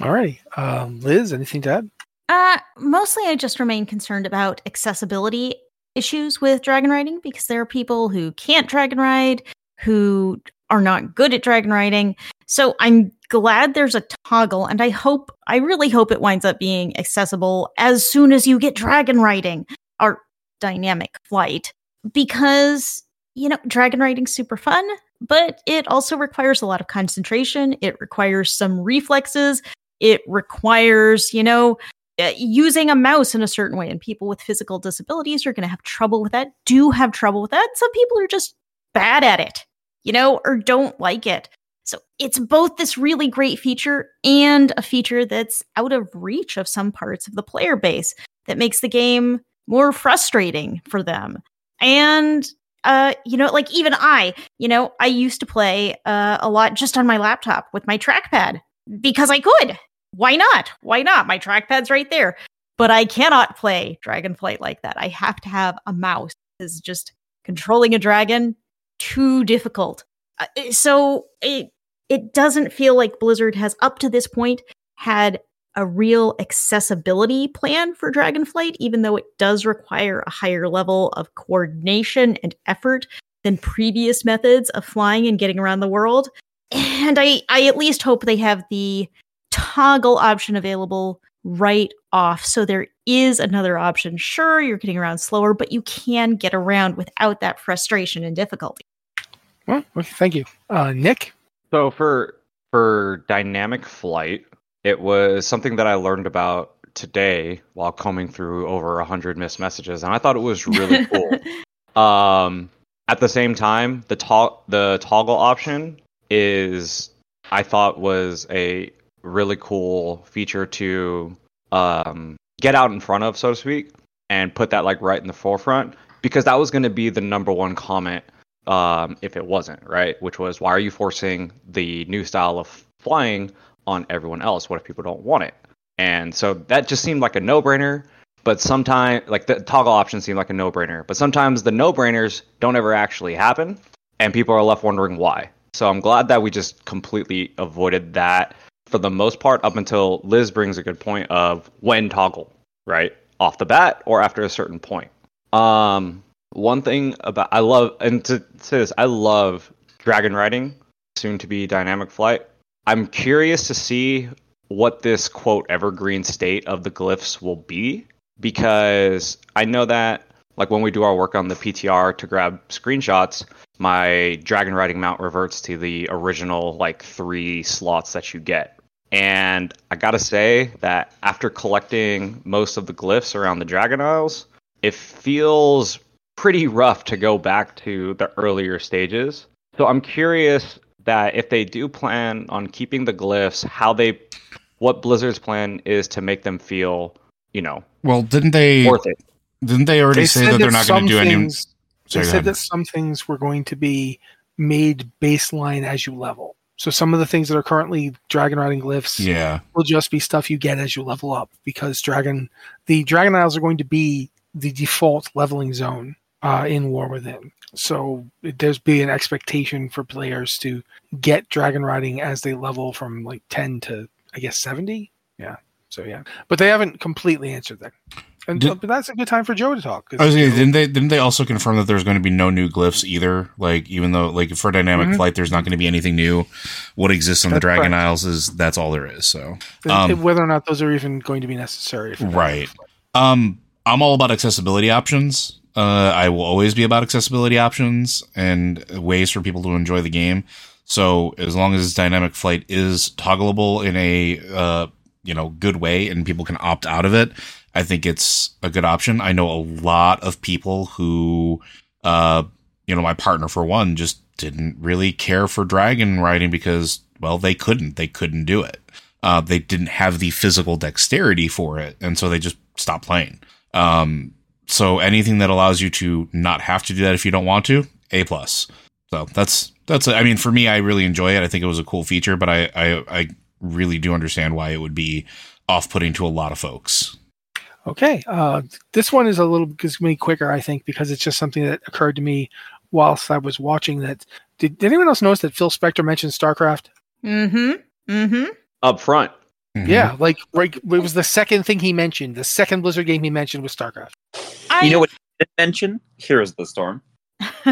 All right. Um, Liz, anything to add? Uh, mostly I just remain concerned about accessibility issues with dragon riding because there are people who can't dragon ride, who are not good at dragon riding. So I'm glad there's a toggle and I hope I really hope it winds up being accessible as soon as you get dragon riding or dynamic flight because you know dragon riding's super fun but it also requires a lot of concentration. It requires some reflexes. It requires, you know, uh, using a mouse in a certain way. And people with physical disabilities are going to have trouble with that, do have trouble with that. Some people are just bad at it, you know, or don't like it. So it's both this really great feature and a feature that's out of reach of some parts of the player base that makes the game more frustrating for them. And uh, you know, like even I, you know, I used to play uh, a lot just on my laptop with my trackpad because I could. Why not? Why not? My trackpad's right there. But I cannot play Dragonflight like that. I have to have a mouse. Is just controlling a dragon too difficult. Uh, so it it doesn't feel like Blizzard has up to this point had a real accessibility plan for Dragonflight, even though it does require a higher level of coordination and effort than previous methods of flying and getting around the world. And I, I at least hope they have the toggle option available right off. So there is another option. Sure, you're getting around slower, but you can get around without that frustration and difficulty. Well, okay, thank you. Uh, Nick? So for for dynamic flight, it was something that I learned about today while combing through over 100 missed messages, and I thought it was really cool. um, at the same time, the to- the toggle option is I thought was a really cool feature to um, get out in front of, so to speak, and put that like right in the forefront because that was going to be the number one comment um, if it wasn't right, which was why are you forcing the new style of flying on everyone else? What if people don't want it? And so that just seemed like a no-brainer. But sometimes, like the toggle option seemed like a no-brainer. But sometimes the no-brainers don't ever actually happen, and people are left wondering why. So I'm glad that we just completely avoided that for the most part up until Liz brings a good point of when toggle, right? Off the bat or after a certain point. Um, one thing about I love and to say this, I love dragon riding, soon to be dynamic flight. I'm curious to see what this quote evergreen state of the glyphs will be because I know that like when we do our work on the PTR to grab screenshots, my dragon riding mount reverts to the original like three slots that you get. And I gotta say that after collecting most of the glyphs around the Dragon Isles, it feels pretty rough to go back to the earlier stages. So I'm curious that if they do plan on keeping the glyphs, how they, what Blizzard's plan is to make them feel, you know, Well, didn't they? worth it. Didn't they already say that they're not going to do any? things- They Sorry, go said that some things were going to be made baseline as you level. So some of the things that are currently dragon riding glyphs Yeah. will just be stuff you get as you level up because dragon the dragon isles are going to be the default leveling zone uh, in war within so it- there's be an expectation for players to get dragon riding as they level from like 10 to i guess 70 yeah so yeah but they haven't completely answered that and Did- but that's a good time for joe to talk. I was gonna, didn't they? Didn't they also confirm that there's going to be no new glyphs either? Like, even though, like, for dynamic Mhm. flight, there's not going to be anything new. What exists on the Dragon correct. Isles is that's all there is. So, um, whether or not those are even going to be necessary right. Um, I'm all about accessibility options. Uh, I will always be about accessibility options and ways for people to enjoy the game. So as long as dynamic flight is toggleable in a uh, you know good way and people can opt out of it, I think it's a good option. I know a lot of people who, uh, you know, my partner for one just didn't really care for dragon riding because well they couldn't they couldn't do it. Uh, they didn't have the physical dexterity for it, and so they just stopped playing. Um, so anything that allows you to not have to do that if you don't want to, a plus. So that's that's. I mean, for me, I really enjoy it. I think it was a cool feature, but I I, I really do understand why it would be off putting to a lot of folks. Okay. Uh, this one is a little gives me quicker, I think, because it's just something that occurred to me whilst I was watching that. Did, did anyone else notice that Phil Spencer mentioned StarCraft? Mm-hmm. Mm-hmm. Up front. Yeah, like right, it was the second thing he mentioned. The second Blizzard game he mentioned was StarCraft. I, You know what he did mention? Heroes of the Storm.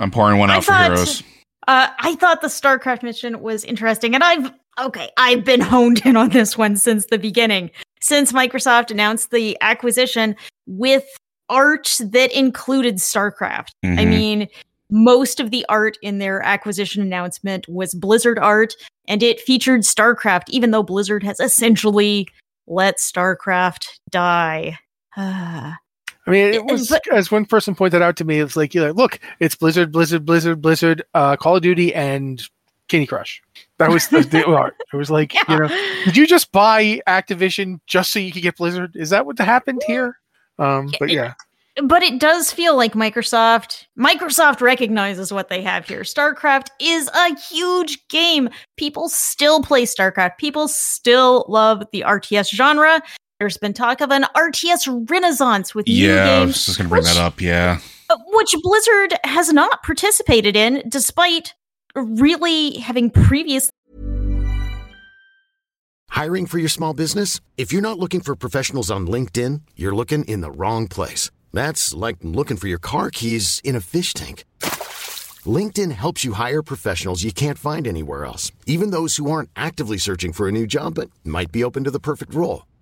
I'm pouring one I out for thought- heroes. Uh, I thought the StarCraft mission was interesting, and I've okay, I've been honed in on this one since the beginning. Since Microsoft announced the acquisition with art that included StarCraft. I Mhm. mean, most of the art in their acquisition announcement was Blizzard art, and it featured StarCraft, even though Blizzard has essentially let StarCraft die. I mean, it was but- as one person pointed out to me. It's like, like, look, it's Blizzard, Blizzard, Blizzard, Blizzard, uh, Call of Duty, and Candy Crush. That was the, the art. It was like, you know, did you just buy Activision just so you could get Blizzard? Is that what happened here? Um, but yeah, but it does feel like Microsoft Microsoft recognizes what they have here. StarCraft is a huge game. People still play StarCraft. People still love the RTS genre. There's been talk of an RTS renaissance with new Yeah, I was just gonna bring which, that up. Yeah, uh, which Blizzard has not participated in, despite really having previous Hiring for your small business? If you're not looking for professionals on LinkedIn, you're looking in the wrong place. That's like looking for your car keys in a fish tank. LinkedIn helps you hire professionals you can't find anywhere else, even those who aren't actively searching for a new job but might be open to the perfect role.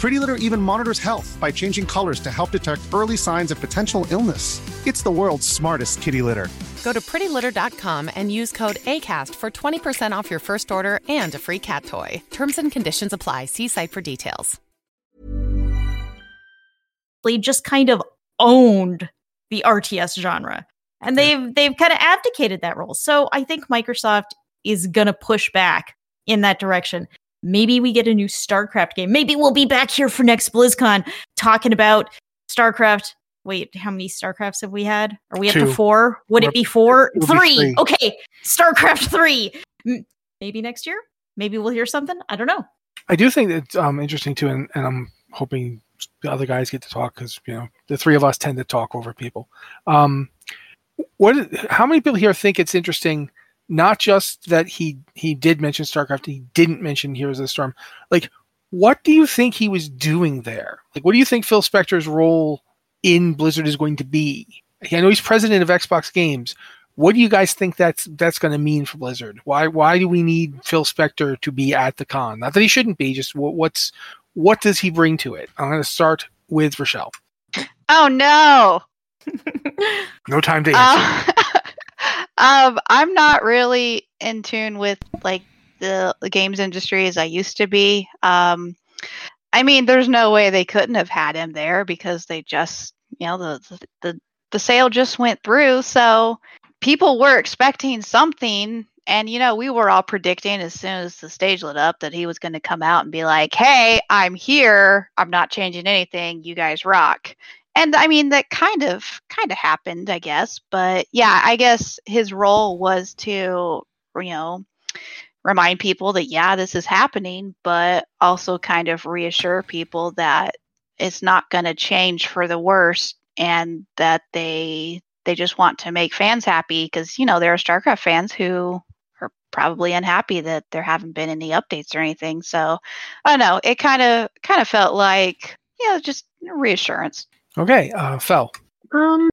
Pretty Litter even monitors health by changing colors to help detect early signs of potential illness. It's the world's smartest kitty litter. Go to prettylitter.com and use code ACAST for 20% off your first order and a free cat toy. Terms and conditions apply. See site for details. They just kind of owned the RTS genre. And they've they've kind of abdicated that role. So I think Microsoft is gonna push back in that direction. Maybe we get a new StarCraft game. Maybe we'll be back here for next BlizzCon talking about StarCraft. Wait, how many StarCrafts have we had? Are we up to four? Would We're- it be four? It'll be Three. three. Okay, StarCraft three. M- Maybe next year. Maybe we'll hear something. I don't know. I do think it's um, interesting too, and, and I'm hoping the other guys get to talk because you know the three of us tend to talk over people. Um, what? How many people here think it's interesting? Not just that he he did mention StarCraft, he didn't mention Heroes of the Storm. Like, what do you think he was doing there? Like, what do you think Phil Spencer's role in Blizzard is going to be? I know he's president of Xbox Games. What do you guys think that's that's going to mean for Blizzard? Why why do we need Phil Spencer to be at the con? Not that he shouldn't be. Just what, what's what does he bring to it? I'm going to start with Rachelle. Oh no. No time to answer. Uh, um, I'm not really in tune with like the, the games industry as I used to be. Um, I mean, there's no way they couldn't have had him there because they just, you know, the the the sale just went through, so people were expecting something. And you know, we were all predicting as soon as the stage lit up that he was going to come out and be like, "Hey, I'm here. I'm not changing anything. You guys rock." And I mean that kind of kind of happened, I guess. But yeah, I guess his role was to you know remind people that yeah, this is happening, but also kind of reassure people that it's not going to change for the worst, and that they they just want to make fans happy because you know there are StarCraft fans who are probably unhappy that there haven't been any updates or anything. So I don't know. It kind of kind of felt like yeah, just reassurance. Okay, uh, Fel. Um,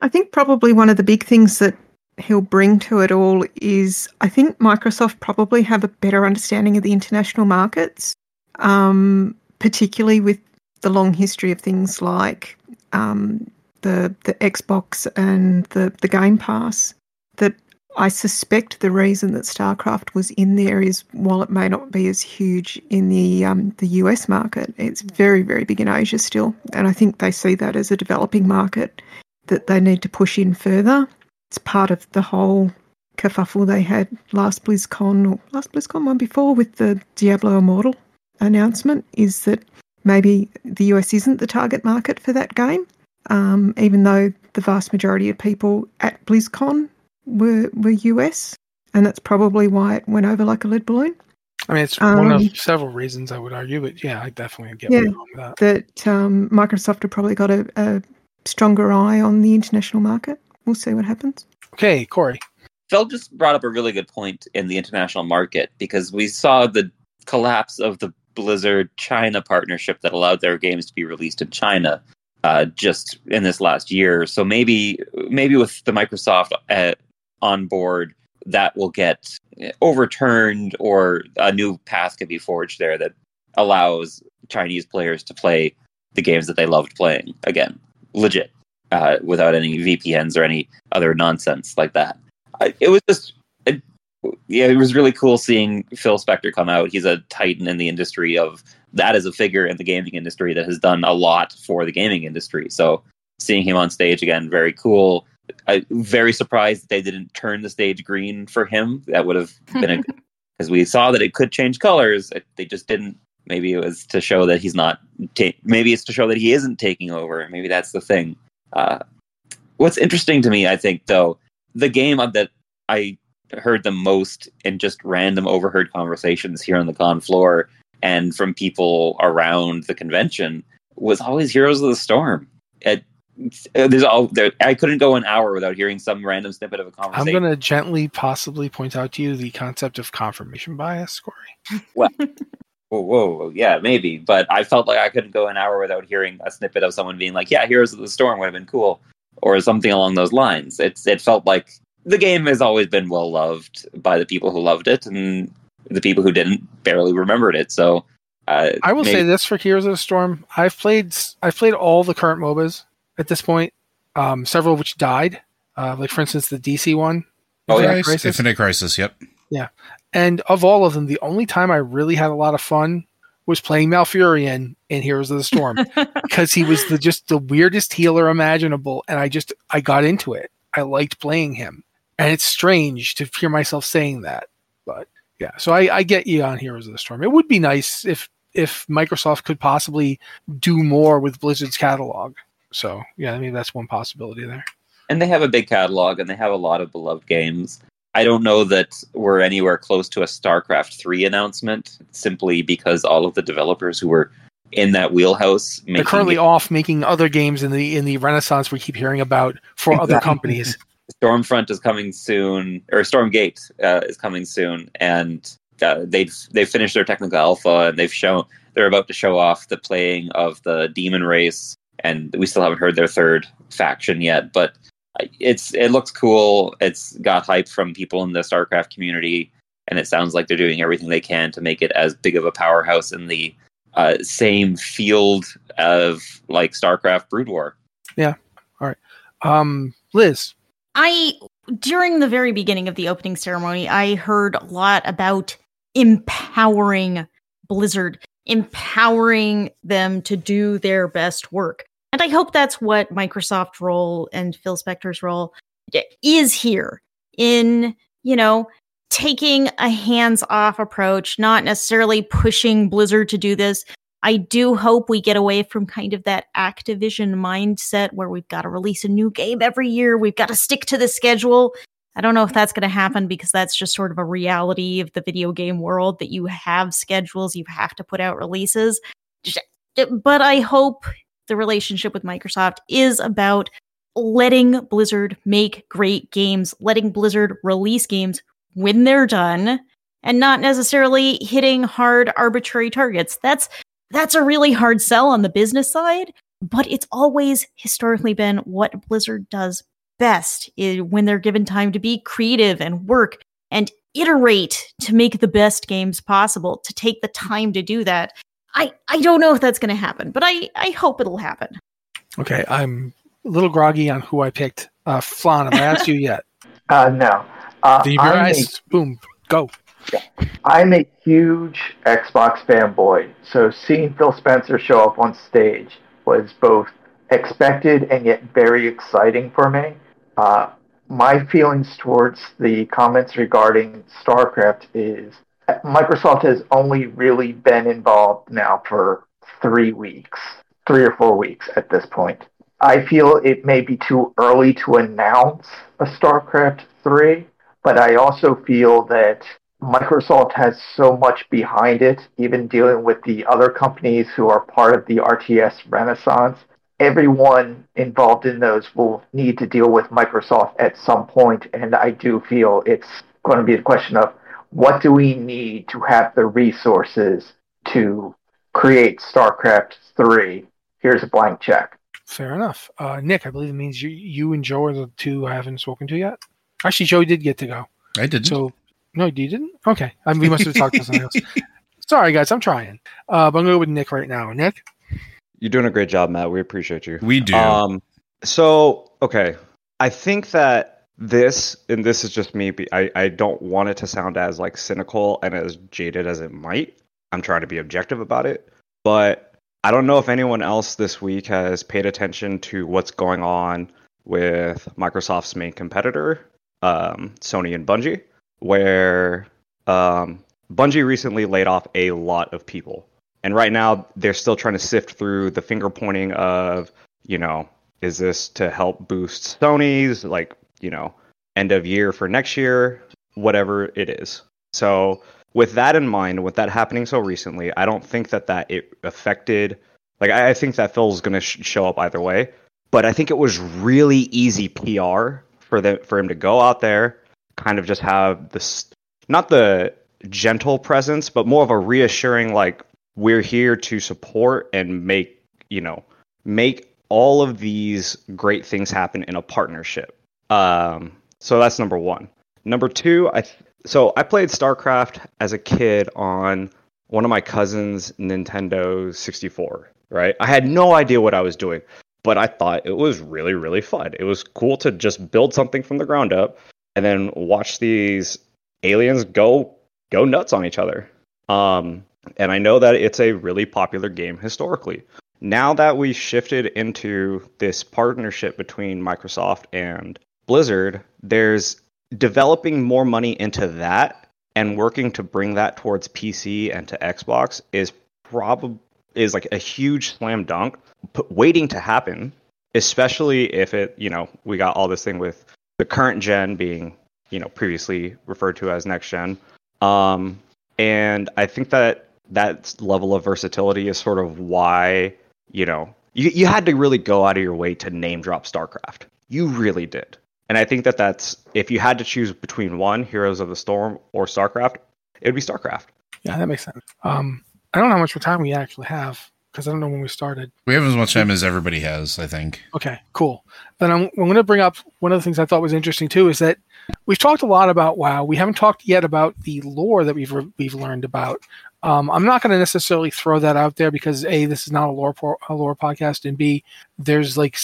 I think probably one of the big things that he'll bring to it all is I think Microsoft probably have a better understanding of the international markets, um, particularly with the long history of things like um, the the Xbox and the the Game Pass. That I suspect the reason that StarCraft was in there is while it may not be as huge in the um, the US market, it's very very big in Asia still, and I think they see that as a developing market that they need to push in further. It's part of the whole kerfuffle they had last BlizzCon or last BlizzCon one before with the Diablo Immortal announcement is that maybe the US isn't the target market for that game, um, even though the vast majority of people at BlizzCon were were US, and that's probably why it went over like a lead balloon. I mean, it's one Um, of several reasons I would argue, but yeah, I definitely get yeah, where with that. that um, Microsoft have probably got a, a stronger eye on the international market. We'll see what happens. Okay, Cory. Phil just brought up a really good point in the international market because we saw the collapse of the Blizzard China partnership that allowed their games to be released in China uh, just in this last year. So maybe maybe with the Microsoft uh, on board, that will get overturned or a new path can be forged there that allows Chinese players to play the games that they loved playing again, legit, uh, without any VPNs or any other nonsense like that. I, it was just, it, yeah, it was really cool seeing Phil Spencer come out. He's a titan in the industry of that is a figure in the gaming industry that has done a lot for the gaming industry. So seeing him on stage again, very cool. I very surprised that they didn't turn the stage green for him. That would have been a because we saw that it could change colors. They just didn't. Maybe it was to show that he's not. Ta- maybe it's to show that he isn't taking over. Maybe that's the thing. Uh, what's interesting to me, I think, though, the game that I heard the most in just random overheard conversations here on the con floor and from people around the convention was always Heroes of the Storm. It, there's all there, I couldn't go an hour without hearing some random snippet of a conversation. I'm going to gently, possibly point out to you the concept of confirmation bias, Cory. Well, whoa, whoa, yeah, maybe. But I felt like I couldn't go an hour without hearing a snippet of someone being like, "Yeah, Heroes of the Storm would have been cool," or something along those lines. It's it felt like the game has always been well loved by the people who loved it, and the people who didn't barely remembered it. So Uh, I will maybe- say this for Heroes of the Storm: I've played I've played all the current MOBAs at this point. Um, several of which died, uh, like for instance the DC one. Oh, yeah. Infinite Crisis. Infinite Crisis. Yep. Yeah, and of all of them, the only time I really had a lot of fun was playing Malfurion in Heroes of the Storm because he was the just the weirdest healer imaginable, and I just I got into it. I liked playing him, and it's strange to hear myself saying that, but yeah. So I, I get you on Heroes of the Storm. It would be nice if if Microsoft could possibly do more with Blizzard's catalog. So yeah, I mean that's one possibility there. and they have a big catalog and they have a lot of beloved games. I don't know that we're anywhere close to a StarCraft 3 announcement simply because all of the developers who were in that wheelhouse They're currently it- off making other games in the in the Renaissance we keep hearing about for other companies. Stormfront is coming soon, or Stormgate uh, is coming soon, and uh, they've they've finished their technical alpha and they've shown they're about to show off the playing of the demon race, and we still haven't heard their third faction yet, but it's it looks cool. It's got hype from people in the StarCraft community, and it sounds like they're doing everything they can to make it as big of a powerhouse in the uh, same field of like StarCraft Brood War. Yeah. All right. Um, Liz. I during the very beginning of the opening ceremony, I heard a lot about empowering Blizzard, empowering them to do their best work. And I hope that's what Microsoft's role and Phil Spencer's role is here in, you know, taking a hands-off approach, not necessarily pushing Blizzard to do this. I do hope we get away from kind of that Activision mindset where we've got to release a new game every year. We've got to stick to the schedule. I don't know if that's going to happen because that's just sort of a reality of the video game world that you have schedules, you have to put out releases. But I hope the relationship with Microsoft is about letting Blizzard make great games, letting Blizzard release games when they're done and not necessarily hitting hard arbitrary targets. That's that's a really hard sell on the business side, but it's always historically been what Blizzard does best when they're given time to be creative and work and iterate to make the best games possible, to take the time to do that. I, I don't know if that's going to happen, but I, I hope it'll happen. Okay, I'm a little groggy on who I picked. Uh, Flan, have I asked you yet? Uh, no. Uh, Leave your I'm a- eyes. Boom. Go. I'm a huge Xbox fanboy, so seeing Phil Spencer show up on stage was both expected and yet very exciting for me. Uh, my feelings towards the comments regarding StarCraft is Microsoft has only really been involved now for three weeks, three or four weeks at this point. I feel it may be too early to announce a StarCraft 3, but I also feel that Microsoft has so much behind it, even dealing with the other companies who are part of the RTS Renaissance. Everyone involved in those will need to deal with Microsoft at some point, and I do feel it's going to be a question of what do we need to have the resources to create StarCraft 3? Here's a blank check. Fair enough. Uh, Nick, I believe it means you, you and Joe are the two I haven't spoken to yet. Actually, Joe did get to go. I didn't. So, no, you didn't? Okay. I mean, we must have talked to somebody else. Sorry, guys. I'm trying. Uh, but I'm going to go with Nick right now. Nick? You're doing a great job, Matt. We appreciate you. We do. Um, so okay, I think that this, and this is just me. I I don't want it to sound as like cynical and as jaded as it might. I'm trying to be objective about it, but I don't know if anyone else this week has paid attention to what's going on with Microsoft's main competitor, um, Sony and Bungie, where um, Bungie recently laid off a lot of people. And right now, they're still trying to sift through the finger pointing of, you know, is this to help boost Sony's, like, you know, end of year for next year, whatever it is. So, with that in mind, with that happening so recently, I don't think that that it affected. Like, I, think that Phil's going to sh- show up either way, but I think it was really easy PR for them for him to go out there, kind of just have this, not the gentle presence, but more of a reassuring, like, we're here to support and make you know make all of these great things happen in a partnership um so that's number one number two i so i played starcraft as a kid on one of my cousin's Nintendo 64, right? I had no idea what I was doing, but I thought it was really, really fun. It was cool to just build something from the ground up and then watch these aliens go go nuts on each other. Um, and I know that it's a really popular game historically. Now that we shifted into this partnership between Microsoft and Blizzard, there's developing more money into that and working to bring that towards PC and to Xbox is probably is like a huge slam dunk waiting to happen, especially if it, you know, we got all this thing with the current gen being, you know, previously referred to as next gen. Um, and I think that that level of versatility is sort of why, you know, you, you had to really go out of your way to name drop StarCraft. You really did. And I think that that's, if you had to choose between one, Heroes of the Storm, or StarCraft, it would be StarCraft. Yeah, that makes sense. Um, I don't know how much time we actually have because I don't know when we started. We have as much time as everybody has, I think. Okay, cool. Then I'm, I'm going to bring up one of the things I thought was interesting too is that we've talked a lot about WoW. We haven't talked yet about the lore that we've re- we've learned about. Um, I'm not going to necessarily throw that out there because a this is not a lore a lore podcast, and b there's like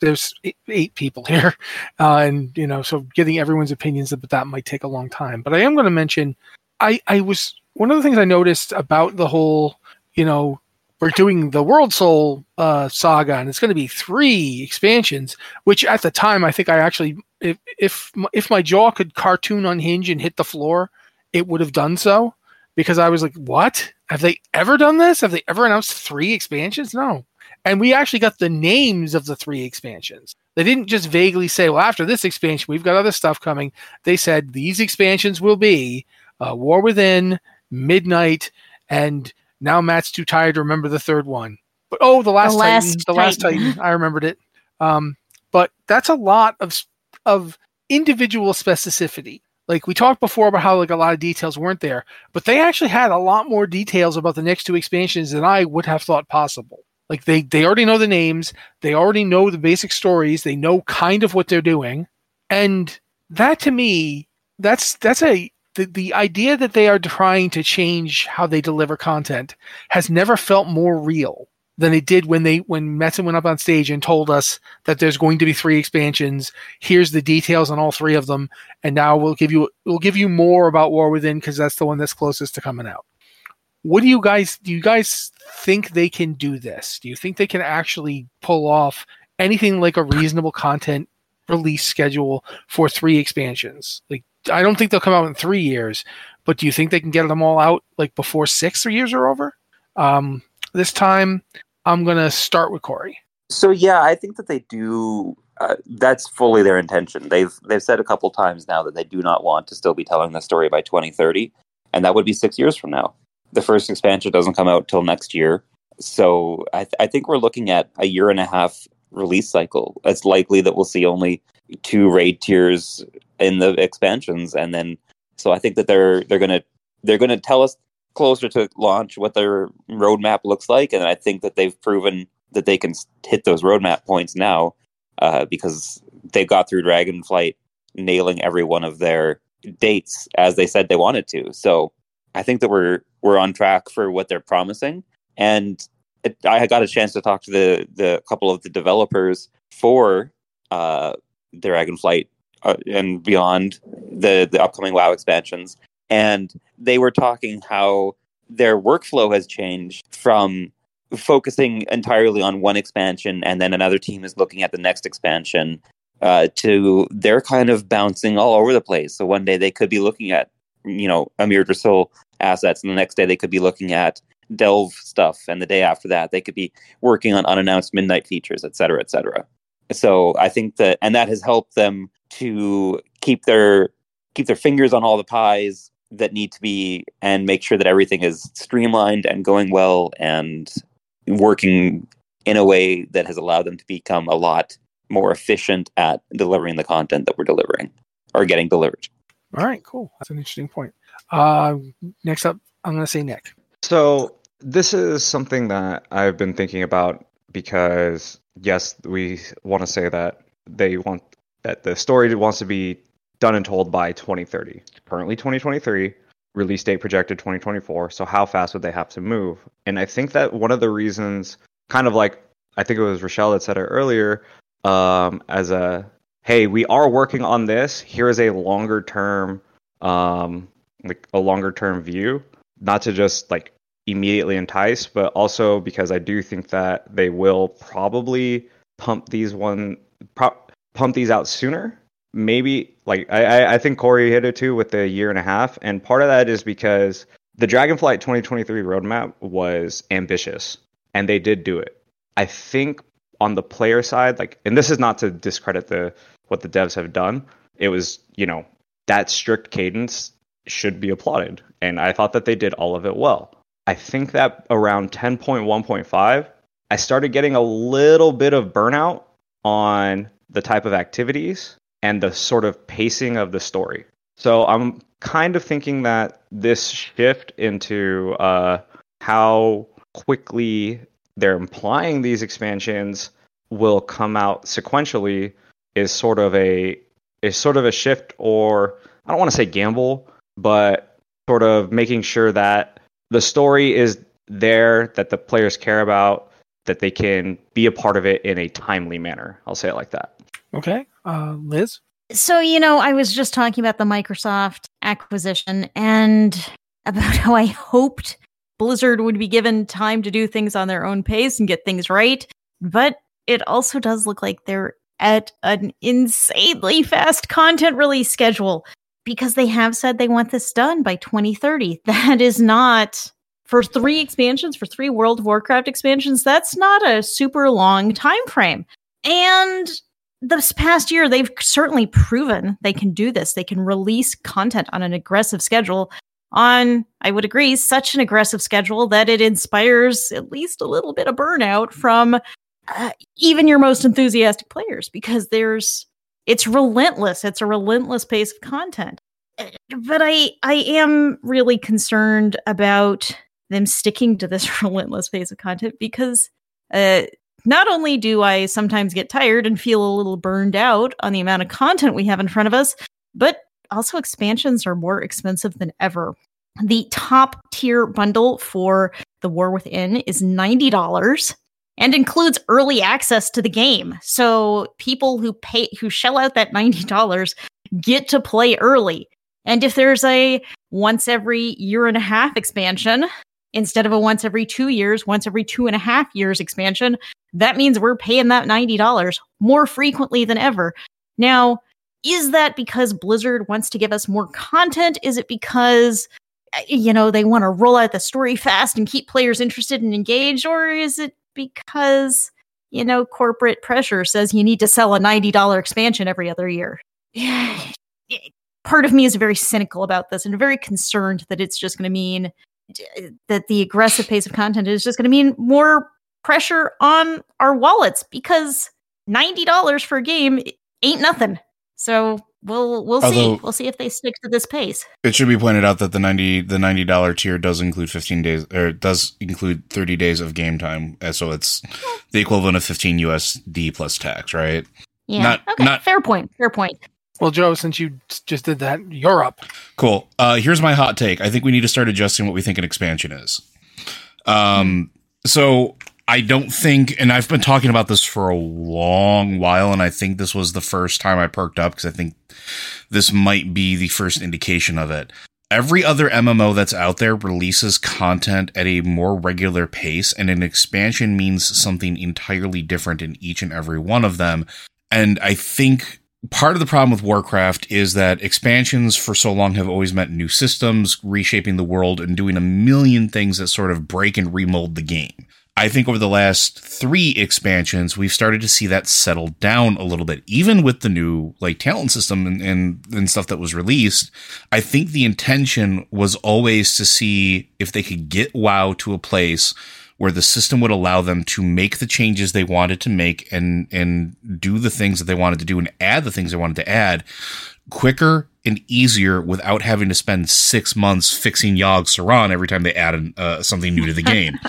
there's eight, people here, uh, and you know so getting everyone's opinions but that might take a long time. But I am going to mention I I was one of the things I noticed about the whole you know we're doing the World Soul uh, saga, and it's going to be three expansions. Which at the time, I think I actually, if if if my jaw could cartoon unhinge and hit the floor, it would have done so because I was like, "What? Have they ever done this? Have they ever announced three expansions? No." And we actually got the names of the three expansions. They didn't just vaguely say, "Well, after this expansion, we've got other stuff coming." They said these expansions will be uh, War Within, Midnight, and now Matt's too tired to remember the third one. But oh, the last, The Last Titan, the last Titan. Titan, I remembered it. Um, but that's a lot of of individual specificity. Like we talked before about how like a lot of details weren't there, but they actually had a lot more details about the next two expansions than I would have thought possible. Like they they already know the names, they already know the basic stories, they know kind of what they're doing, and that to me, that's that's a the, the idea that they are trying to change how they deliver content has never felt more real than it did when they when Metzen went up on stage and told us that there's going to be three expansions. Here's the details on all three of them, and now we'll give you we'll give you more about War Within because that's the one that's closest to coming out. What do you guys do? You guys think they can do this? Do you think they can actually pull off anything like a reasonable content release schedule for three expansions? Like, I don't think they'll come out in three years, but do you think they can get them all out like before six years are over? Um, this time, I'm gonna start with Cory. So yeah, I think that they do. Uh, that's fully their intention. They've they've said a couple times now that they do not want to still be telling the story by 2030, and that would be six years from now. The first expansion doesn't come out till next year, so I, th- I think we're looking at a year and a half release cycle. It's likely that we'll see only two raid tiers in the expansions, and then so I think that they're they're gonna they're gonna tell us closer to launch what their roadmap looks like, and I think that they've proven that they can hit those roadmap points now uh, because they got through Dragonflight nailing every one of their dates as they said they wanted to. So I think that we're we're on track for what they're promising, and it, I got a chance to talk to the the couple of the developers for uh, Dragonflight uh, and beyond the the upcoming WoW expansions, and they were talking how their workflow has changed from focusing entirely on one expansion and then another team is looking at the next expansion uh, to they're kind of bouncing all over the place. So one day they could be looking at you know Amirdrassil assets, and the next day they could be looking at Delve stuff, and the day after that they could be working on unannounced midnight features, et cetera, et cetera. So I think that, and that has helped them to keep their keep their fingers on all the pies that need to be, and make sure that everything is streamlined and going well, and working in a way that has allowed them to become a lot more efficient at delivering the content that we're delivering or getting delivered. All right, cool. That's an interesting point. Uh, next up, I'm going to say Nick. So this is something that I've been thinking about because yes, we want to say that they want that the story wants to be done and told by 2030. Currently 2023. release date projected 2024. So how fast would they have to move? And I think that one of the reasons, kind of like I think it was Rachelle that said it earlier, um, as a hey, we are working on this. Here is a longer term, um, like a longer term view, not to just like immediately entice, but also because I do think that they will probably pump these one pro- pump these out sooner. Maybe like I, I think Cory hit it too with the year and a half, and part of that is because the Dragonflight 2023 roadmap was ambitious, and they did do it. I think on the player side, like, and this is not to discredit the what the devs have done. It was you know that strict cadence should be applauded, and I thought that they did all of it well. I think that around 10.1.5, I started getting a little bit of burnout on the type of activities and the sort of pacing of the story. So I'm kind of thinking that this shift into uh, how quickly they're implying these expansions will come out sequentially is sort of a is sort of a shift or I don't want to say gamble, but sort of making sure that the story is there that the players care about that they can be a part of it in a timely manner. I'll say it like that. Okay. Uh, Liz? So, you know, I was just talking about the Microsoft acquisition and about how I hoped Blizzard would be given time to do things on their own pace and get things right. But it also does look like they're at an insanely fast content release schedule because they have said they want this done by 2030. That is not for three expansions, for three World of Warcraft expansions, that's not a super long time frame. And this past year, they've certainly proven they can do this. They can release content on an aggressive schedule. On, I would agree, such an aggressive schedule that it inspires at least a little bit of burnout from uh, even your most enthusiastic players because there's it's relentless. It's a relentless pace of content. Uh, but I I am really concerned about them sticking to this relentless pace of content because uh, not only do I sometimes get tired and feel a little burned out on the amount of content we have in front of us, but also expansions are more expensive than ever. The top tier bundle for The War Within is $90 and includes early access to the game. So people who pay who shell out that $90 get to play early. And if there's a once every year and a half expansion, instead of a once every two years, once every two and a half years expansion, that means we're paying that $90 more frequently than ever. Now, is that because Blizzard wants to give us more content? Is it because, uh, you know, they want to roll out the story fast and keep players interested and engaged? Or is it because, you know, corporate pressure says you need to sell a $90 expansion every other year? Part of me is very cynical about this and very concerned that it's just going to mean that the aggressive pace of content is just going to mean more pressure on our wallets because $90 for a game ain't nothing. So we'll we'll Although, see. We'll see if they stick to this pace. It should be pointed out that the 90 the $90 tier does include 15 days or does include 30 days of game time. So it's the equivalent of 15 USD plus tax, right? Yeah. Not, okay. Not, fair point. Fair point. Well, Joe, since you just did that, you're up. Cool. Uh, here's my hot take. I think we need to start adjusting what we think an expansion is. Um, so I don't think, and I've been talking about this for a long while, and I think this was the first time I perked up because I think this might be the first indication of it. Every other MMO that's out there releases content at a more regular pace, and an expansion means something entirely different in each and every one of them. And I think part of the problem with Warcraft is that expansions for so long have always meant new systems, reshaping the world, and doing a million things that sort of break and remold the game. I think over the last three expansions, we've started to see that settle down a little bit. Even with the new like talent system and, and, and stuff that was released, I think the intention was always to see if they could get WoW to a place where the system would allow them to make the changes they wanted to make and and do the things that they wanted to do and add the things they wanted to add quicker and easier without having to spend six months fixing Yogg Saron every time they add uh, something new to the game.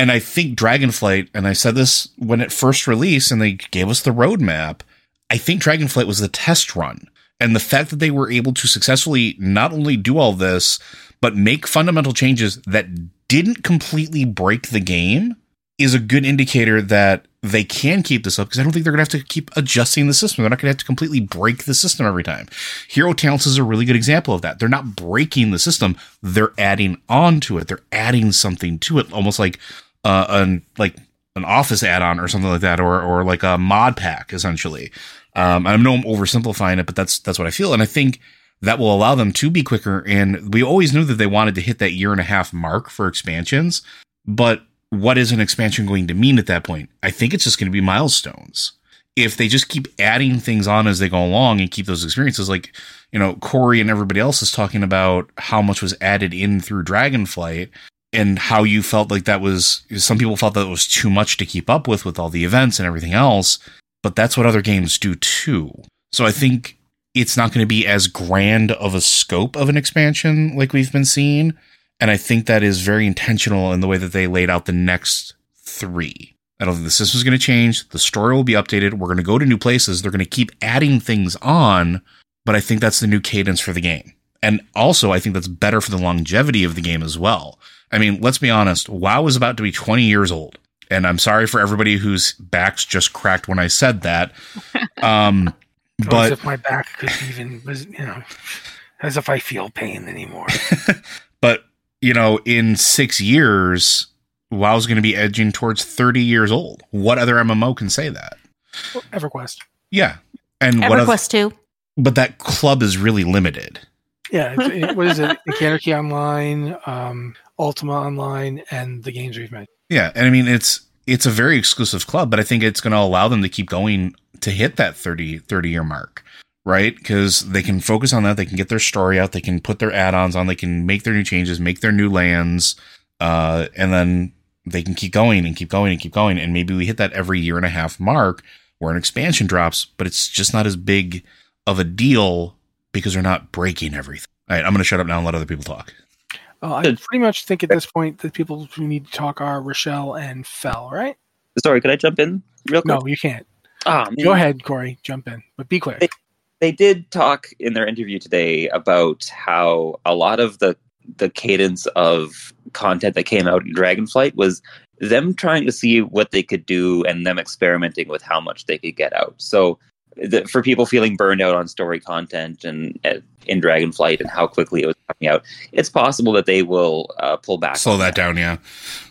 and I think Dragonflight, and I said this when it first released, and they gave us the roadmap. I think Dragonflight was the test run. And the fact that they were able to successfully not only do all this, but make fundamental changes that didn't completely break the game is a good indicator that they can keep this up because I don't think they're going to have to keep adjusting the system. They're not going to have to completely break the system every time. Hero Talents is a really good example of that. They're not breaking the system; they're adding on to it. They're adding something to it, almost like uh, an like an Office add-on or something like that, or or like a mod pack, essentially. Um, I know I'm oversimplifying it, but that's that's what I feel, and I think that will allow them to be quicker. And we always knew that they wanted to hit that year and a half mark for expansions, but what is an expansion going to mean at that point? I think it's just going to be milestones. If they just keep adding things on as they go along and keep those experiences, like, you know, Cory and everybody else is talking about how much was added in through Dragonflight and how you felt like that was, some people felt that it was too much to keep up with, with all the events and everything else. But that's what other games do too. So I think it's not going to be as grand of a scope of an expansion like we've been seeing and I think that is very intentional in the way that they laid out the next three. I don't think the system's going to change. The story will be updated. We're going to go to new places. They're going to keep adding things on, but I think that's the new cadence for the game. And also, I think that's better for the longevity of the game as well. I mean, let's be honest. WoW is about to be 20 years old. And I'm sorry for everybody whose backs just cracked when I said that. Um, but as if my back could even, was, you know, as if I feel pain anymore. but you know, in six years, WoW's going to be edging towards 30 years old. What other MMO can say that? EverQuest. Yeah. And EverQuest what other, too. But that club is really limited. Yeah. It, what is it? Anarchy Online, um, Ultima Online, and the games we've made. Yeah. And I mean, it's, it's a very exclusive club, but I think it's going to allow them to keep going to hit that 30, 30 year mark right? Because they can focus on that. They can get their story out. They can put their add-ons on. They can make their new changes, make their new lands, uh, and then they can keep going and keep going and keep going. And maybe we hit that every year and a half mark where an expansion drops, but it's just not as big of a deal because they're not breaking everything. All right, I'm going to shut up now and let other people talk. Well, I pretty much think at this point the people who need to talk are Rachelle and Fell, right? Sorry, could I jump in real quick? No, you can't. Ah, Go ahead, Cory. Jump in, but be quick they did talk in their interview today about how a lot of the the cadence of content that came out in Dragonflight was them trying to see what they could do and them experimenting with how much they could get out. So the, for people feeling burned out on story content and uh, in Dragonflight and how quickly it was coming out, it's possible that they will uh, pull back. Slow that, that, down, yeah.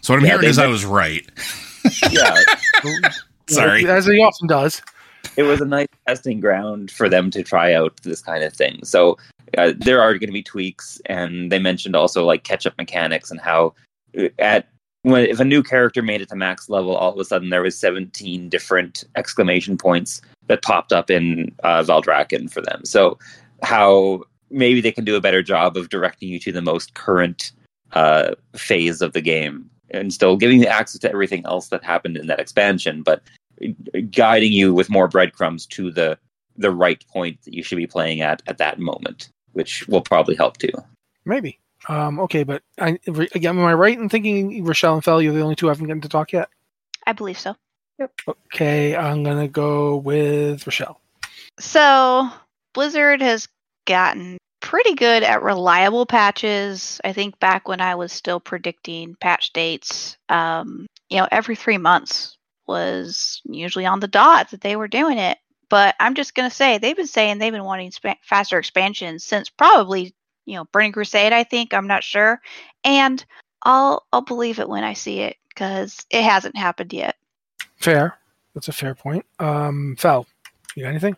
So what I'm yeah, hearing is I was right. yeah. Sorry. As he often does it was a nice testing ground for them to try out this kind of thing. So uh, there are going to be tweaks, and they mentioned also like catch up mechanics and how uh, at when if a new character made it to max level, all of a sudden there was 17 different exclamation points that popped up in uh, Valdrakken for them. So how maybe they can do a better job of directing you to the most current uh, phase of the game and still giving you access to everything else that happened in that expansion, but guiding you with more breadcrumbs to the the right point that you should be playing at at that moment, which will probably help too. Maybe. Um, okay, but I, again, am I right in thinking Rachelle and Fel, you're the only two I haven't gotten to talk yet? I believe so. Yep. Okay, I'm gonna go with Rachelle. So Blizzard has gotten pretty good at reliable patches. I think back when I was still predicting patch dates, um, you know, every three months was usually on the dot that they were doing it. But I'm just going to say they've been saying they've been wanting sp- faster expansions since probably, you know, Burning Crusade, I think. I'm not sure. And I'll I'll believe it when I see it because it hasn't happened yet. Fair. That's a fair point. Um, Val, you got anything?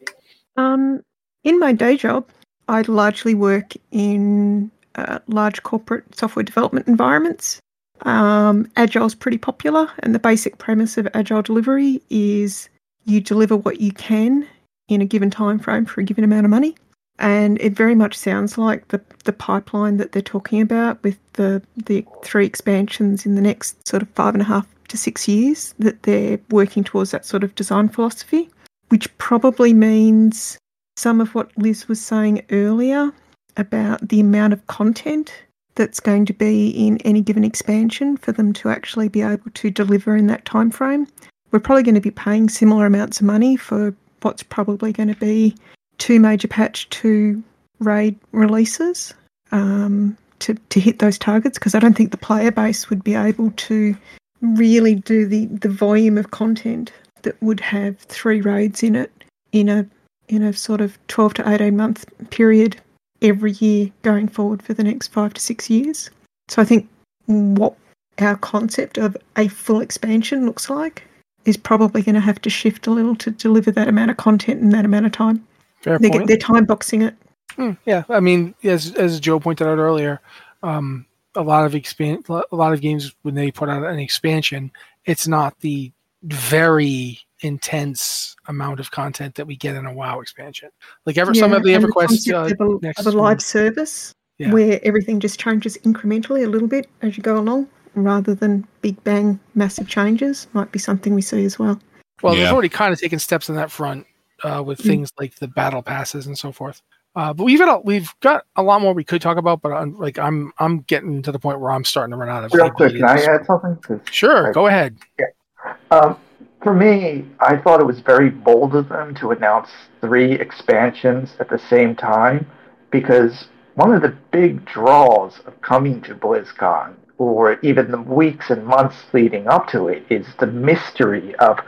Um, in my day job, I largely work in uh, large corporate software development environments. Um, Agile is pretty popular, and the basic premise of Agile delivery is you deliver what you can in a given time frame for a given amount of money. And it very much sounds like the, the pipeline that they're talking about with the, the three expansions in the next sort of five and a half to six years, that they're working towards that sort of design philosophy, which probably means some of what Liz was saying earlier about the amount of content that's going to be in any given expansion for them to actually be able to deliver in that time frame. We're probably going to be paying similar amounts of money for what's probably going to be two major patch two raid releases. Um, to, to hit those targets because I don't think the player base would be able to really do the, the volume of content that would have three raids in it in a in a sort of 12 to 18 month period every year going forward for the next five to six years. So I think what our concept of a full expansion looks like is probably going to have to shift a little to deliver that amount of content in that amount of time. Fair they point. they're time boxing it. Hmm, yeah, I mean, as as Joe pointed out earlier, um, a lot of expan- a lot of games when they put out an expansion, it's not the very intense amount of content that we get in a WoW expansion. Like ever, some of the and EverQuest concept uh, of, a, next of a live service Yeah. where everything just changes incrementally a little bit as you go along, rather than big bang massive changes, might be something we see as well. Well, they've already kind of taken steps on that front uh, with Mm. things like the battle passes and so forth. Uh, but we've got a, we've got a lot more we could talk about, but I'm, like I'm I'm getting to the point where I'm starting to run out of. Real quick, can I add something? Sure, go ahead. Um, for me, I thought it was very bold of them to announce three expansions at the same time because one of the big draws of coming to BlizzCon, or even the weeks and months leading up to it, is the mystery of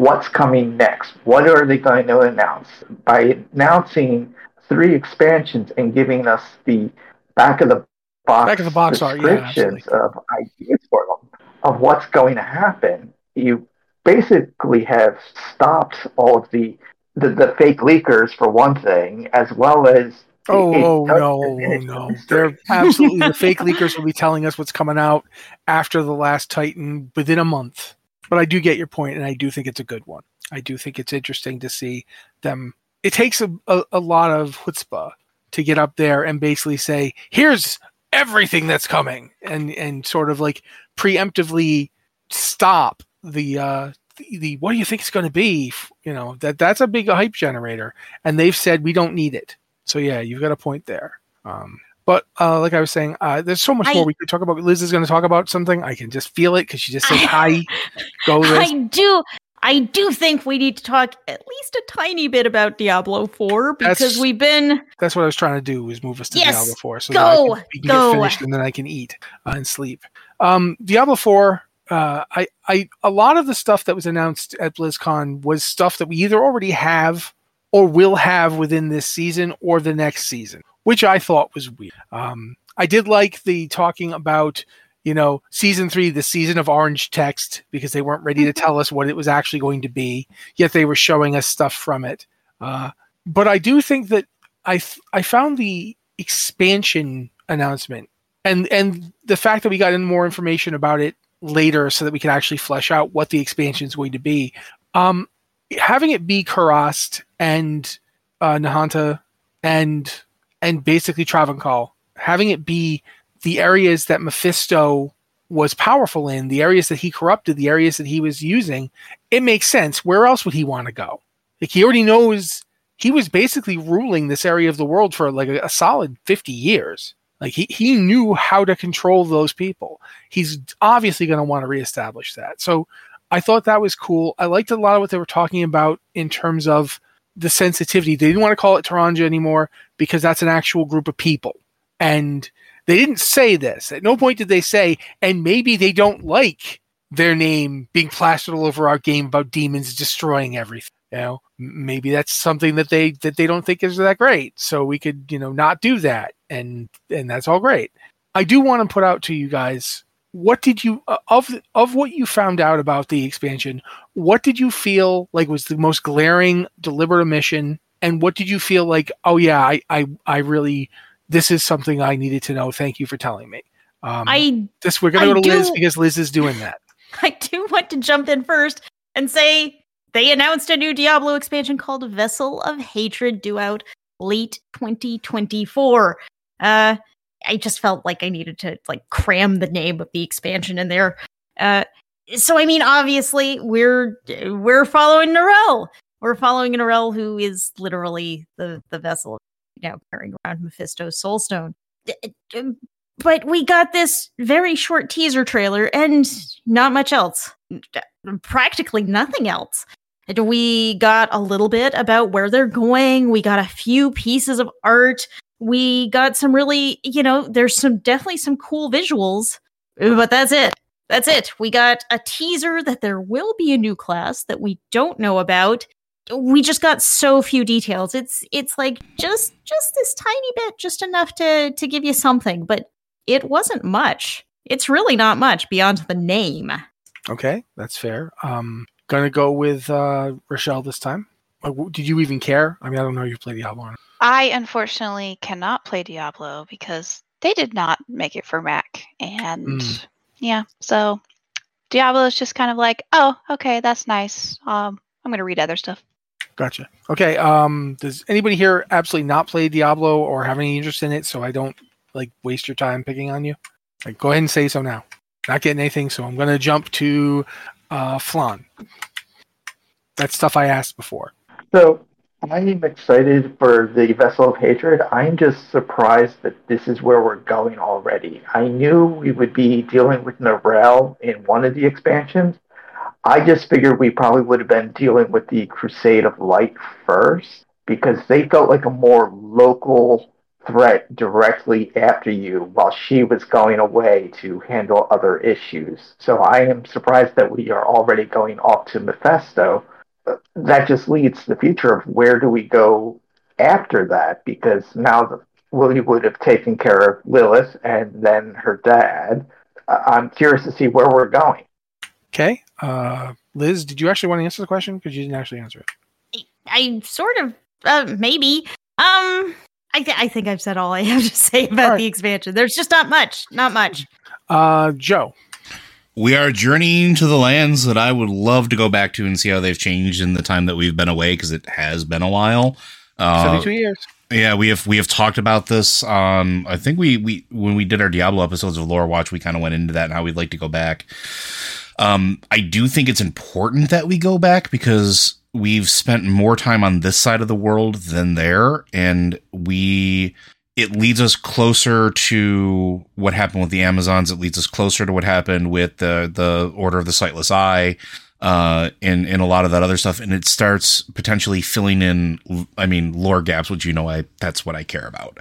what's coming next. What are they going to announce? By announcing three expansions and giving us the back of the box, Back of the box art, yeah, descriptions of ideas for them of what's going to happen, you basically have stopped all of the the, the fake leakers for one thing, as well as Oh, oh no, oh no! They're absolutely the fake leakers will be telling us what's coming out after the last Titan within a month. But I do get your point, and I do think it's a good one. I do think it's interesting to see them. It takes a, a, a lot of chutzpah to get up there and basically say, "Here's everything that's coming," and and sort of like preemptively stop the uh, the, the what do you think it's going to be? You know that that's a big hype generator, and they've said we don't need it. So yeah, you've got a point there. Um, but uh, like I was saying, uh, there's so much I- more we could talk about. Liz is going to talk about something. I can just feel it because she just said hi. Go, Liz. I do. I do think we need to talk at least a tiny bit about Diablo 4 because That's- we've been That's what I was trying to do was move us to Yes, Diablo 4 so go, that I can, we can go. get finished and then I can eat uh, and sleep. Um, Diablo 4, uh, I, I, a lot of the stuff that was announced at BlizzCon was stuff that we either already have or will have within this season or the next season, which I thought was weird. Um, I did like the talking about, you know, season three, the season of orange text, because they weren't ready to tell us what it was actually going to be, yet they were showing us stuff from it. Uh, but I do think that I th- I found the expansion announcement and and the fact that we got in more information about it later so that we can actually flesh out what the expansion is going to be. Um, having it be Kurast and uh, Nahantu and and basically Travincal, having it be the areas that Mephisto was powerful in, the areas that he corrupted, the areas that he was using, it makes sense. Where else would he want to go? Like he already knows he was basically ruling this area of the world for like a, a solid 50 years. Like he, he knew how to control those people. He's obviously going to want to reestablish that. So I thought that was cool. I liked a lot of what they were talking about in terms of the sensitivity. They didn't want to call it Teganze anymore because that's an actual group of people. And they didn't say this. At no point did they say, and maybe they don't like their name being plastered all over our game about demons destroying everything. You know, maybe that's something that they that they don't think is that great. So we could, you know, not do that, and and that's all great. I do want to put out to you guys what did you uh, of of what you found out about the expansion what did you feel like was the most glaring deliberate omission and what did you feel like oh yeah i i, I really this is something i needed to know thank you for telling me um, I this we're gonna I go to liz because liz is doing that I do want to jump in first and say they announced a new Diablo expansion called Vessel of Hatred due out late 2024. Uh I just felt like I needed to like cram the name of the expansion in there. Uh so I mean obviously we're we're following Neyrelle. We're following Neyrelle who is literally the the vessel now carrying around Mephisto's soulstone. But we got this very short teaser trailer and not much else. Practically nothing else. We got a little bit about where they're going. We got a few pieces of art. we got some really, you know, there's some definitely some cool visuals, but that's it. That's it. We got a teaser that there will be a new class that we don't know about. We just got so few details. It's it's like just just this tiny bit, just enough to to give you something, but it wasn't much. It's really not much beyond the name. Okay, that's fair. Um, gonna go with uh, Rachelle this time. Did you even care? I mean, I don't know. You play Diablo. or not. I unfortunately cannot play Diablo because they did not make it for Mac. And Mm. Yeah, so Diablo is just kind of like, oh, okay, that's nice. Um, I'm going to read other stuff. Gotcha. Okay. Um, does anybody here absolutely not play Diablo or have any interest in it? So I don't like waste your time picking on you. Like, go ahead and say so now. Not getting anything, so I'm gonna jump to uh, Flan. That's stuff I asked before. So I'm excited for the Vessel of Hatred. I'm just surprised that this is where we're going already. I knew we would be dealing with Neyrelle in one of the expansions. I just figured we probably would have been dealing with the Crusade of Light first because they felt like a more local threat directly after you while she was going away to handle other issues. So I am surprised that we are already going off to Mephisto that just leads to the future of where do we go after that because now the, Willie would have taken care of Lilith and then her dad. I- I'm curious to see where we're going. Okay. Uh, Liz, did you actually want to answer the question? Because you didn't actually answer it. I sort of uh, maybe. Um, I th- I think I've said all I have to say about the expansion. There's just not much. Not much. Uh, Joe. We are journeying to the lands that I would love to go back to and see how they've changed in the time that we've been away because it has been a while. Uh, Seventy-two years. Yeah, we have we have talked about this. Um, I think we we when we did our Diablo episodes of Lore Watch, we kind of went into that and how we'd like to go back. Um, I do think it's important that we go back because we've spent more time on this side of the world than there, and we it leads us closer to what happened with the Amazons. It leads us closer to what happened with the the Order of the Sightless Eye, uh, and and a lot of that other stuff. And it starts potentially filling in, I mean, lore gaps, which you know, I that's what I care about.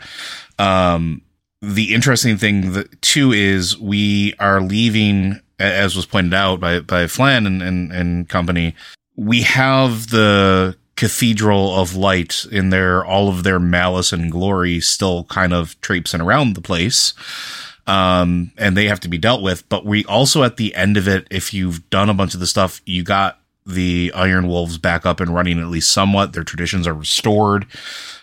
Um, the interesting thing that, too is we are leaving, as was pointed out by by Flan and and, and company. We have the cathedral of light in their all of their malice and glory still kind of traipsing around the place. Um and they have to be dealt with. But we also at the end of it if you've done a bunch of the stuff you got the iron wolves back up and running at least somewhat. Their traditions are restored.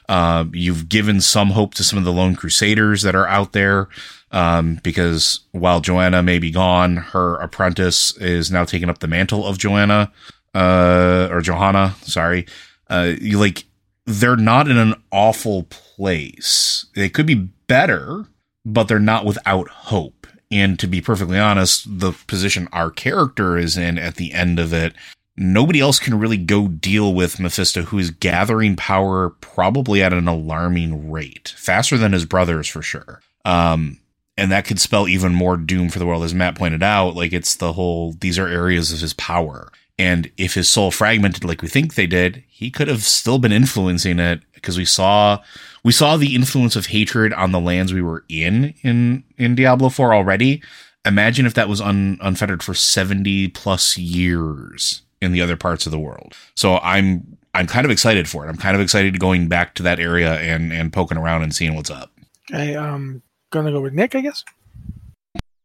Uh, you've given some hope to some of the lone crusaders that are out there um, because while joanna may be gone her apprentice is now taking up the mantle of joanna uh, or johanna sorry uh, you like they're not in an awful place. They could be better, but they're not without hope. And to be perfectly honest, the position our character is in at the end of it, nobody else can really go deal with Mephisto, who is gathering power probably at an alarming rate, faster than his brothers for sure. Um, and that could spell even more doom for the world, as Matt pointed out. Like it's the whole; these are areas of his power, and if his soul fragmented like we think they did, he could have still been influencing it because we saw we saw the influence of hatred on the lands we were in in in Diablo 4 already. Imagine if that was un, unfettered for 70 plus years in the other parts of the world. So I'm I'm kind of excited for it. I'm kind of excited going back to that area and and poking around and seeing what's up. Okay. Um, gonna go with Nick, I guess.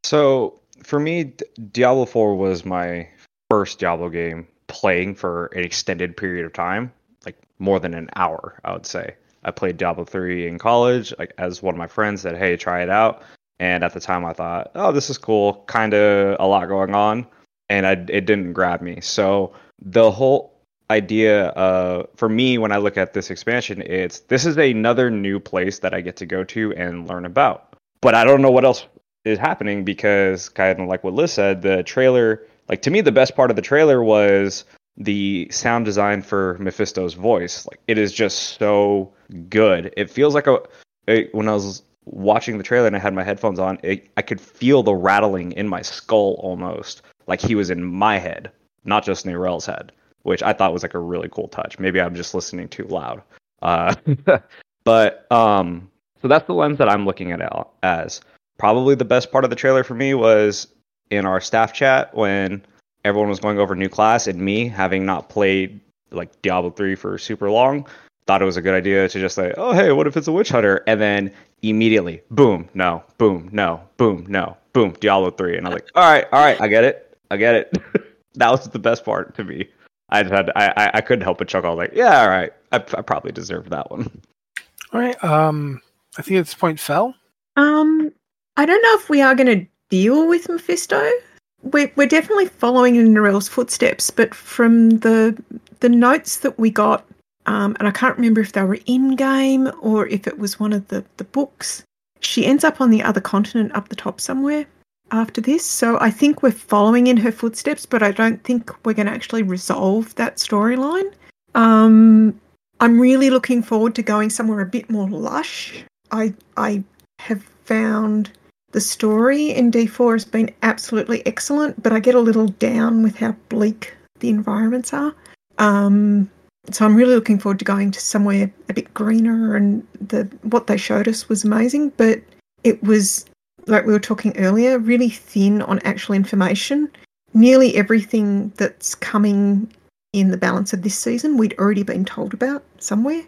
So for me, Diablo 4 was my first Diablo game playing for an extended period of time, like more than an hour, I would say. I played Diablo 3 in college, like as one of my friends said, "Hey, try it out." And at the time, I thought, "Oh, this is cool. Kind of a lot going on," and I, it didn't grab me. So the whole idea uh, for me when I look at this expansion, it's this is another new place that I get to go to and learn about. But I don't know what else is happening because kind of like what Liz said, the trailer, like to me, the best part of the trailer was the sound design for Mephisto's voice. Like it is just so good. It feels like a, a when I was watching the trailer and I had my headphones on, it, I could feel the rattling in my skull almost, like he was in my head, not just Neyrelle's head, which I thought was like a really cool touch. Maybe I'm just listening too loud. Uh, but um, So that's the lens that I'm looking at it as. Probably the best part of the trailer for me was in our staff chat when everyone was going over new class and me having not played like Diablo 3 for super long thought it was a good idea to just say, "Oh, hey, what if it's a witch hunter?" and then immediately, boom, no, boom, no, boom, no, boom, Diablo 3 and I'm like, "All right, all right, I get it. I get it." that was the best part to me. I just had I I couldn't help but chuckle. I was like, "Yeah, all right. I, I probably deserved that one." All right. Um I think at this point fell. Um, I don't know if we are going to deal with Mephisto. We're, we're definitely following in Neyrelle's footsteps, but from the the notes that we got, um, and I can't remember if they were in game or if it was one of the, the books, she ends up on the other continent up the top somewhere after this. So I think we're following in her footsteps, but I don't think we're going to actually resolve that storyline. Um, I'm really looking forward to going somewhere a bit more lush. I I have found the story in D4 has been absolutely excellent, but I get a little down with how bleak the environments are. Um, so I'm really looking forward to going to somewhere a bit greener, and the what they showed us was amazing. But it was like we were talking earlier, really thin on actual information. Nearly everything that's coming in the balance of this season, we'd already been told about somewhere.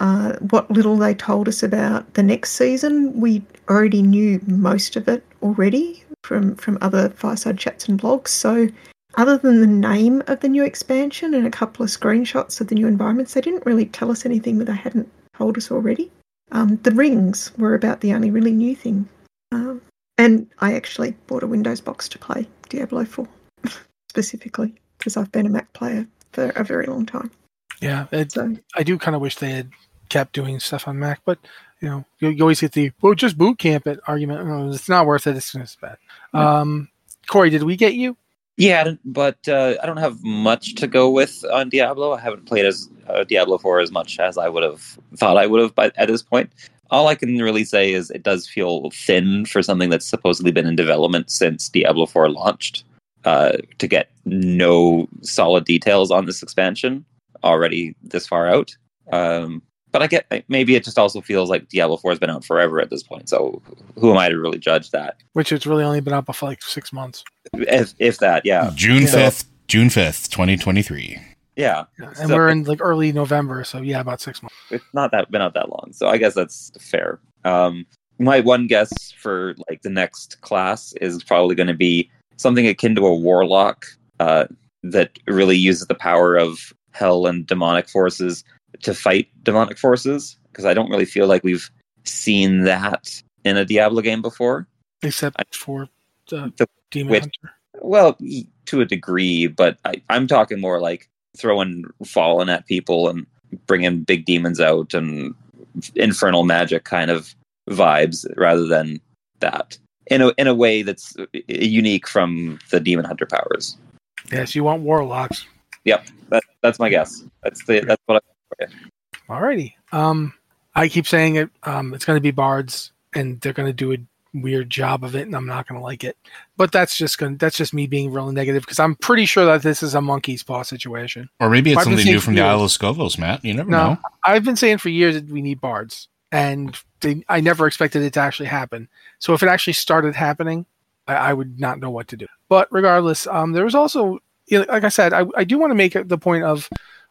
Uh, what little they told us about the next season, we already knew most of it already from from other fireside chats and blogs. So, other than the name of the new expansion and a couple of screenshots of the new environments, they didn't really tell us anything that they hadn't told us already. Um, the rings were about the only really new thing. Um, and I actually bought a Windows box to play Diablo 4 specifically because I've been a Mac player for a very long time. Yeah, it, so, I do kind of wish they had kept doing stuff on Mac, but you know, you, you always get the well, just boot camp it argument. No, it's not worth it. It's just bad. Um, Cory, did we get you? Yeah, but uh, I don't have much to go with on Diablo. I haven't played as uh, Diablo 4 as much as I would have thought I would have by, at this point. All I can really say is it does feel thin for something that's supposedly been in development since Diablo 4 launched. Uh, to get no solid details on this expansion already this far out. Um, but I get maybe it just also feels like Diablo 4 has been out forever at this point. So who am I to really judge that? Which it's really only been out for like six months. If, if that, yeah. June fifth, June fifth, twenty twenty three. Yeah, yeah. and so, we're in like early November, so yeah, about six months. It's not that been out that long, so I guess that's fair. Um, my one guess for like the next class is probably going to be something akin to a warlock uh, that really uses the power of hell and demonic forces to fight demonic forces because I don't really feel like we've seen that in a Diablo game before, except I, for the, the demon with, hunter. Well, to a degree, but I, I'm talking more like throwing fallen at people and bringing big demons out and infernal magic kind of vibes rather than that in a in a way that's uh, unique from the demon hunter powers. Yes, you want warlocks. Yep, that, that's my guess. That's the that's what I. Alrighty. Um, I keep saying it. Um, it's going to be bards, and they're going to do a weird job of it, and I'm not going to like it. But that's just going. That's just me being really negative because I'm pretty sure that this is a monkey's paw situation. Or maybe it's something new from the Isle of Skovos, Matt. You never no, know. I've been saying for years that we need bards, and they, I never expected it to actually happen. So if it actually started happening, I, I would not know what to do. But regardless, um, there was also, you know, like I said, I, I do want to make the point of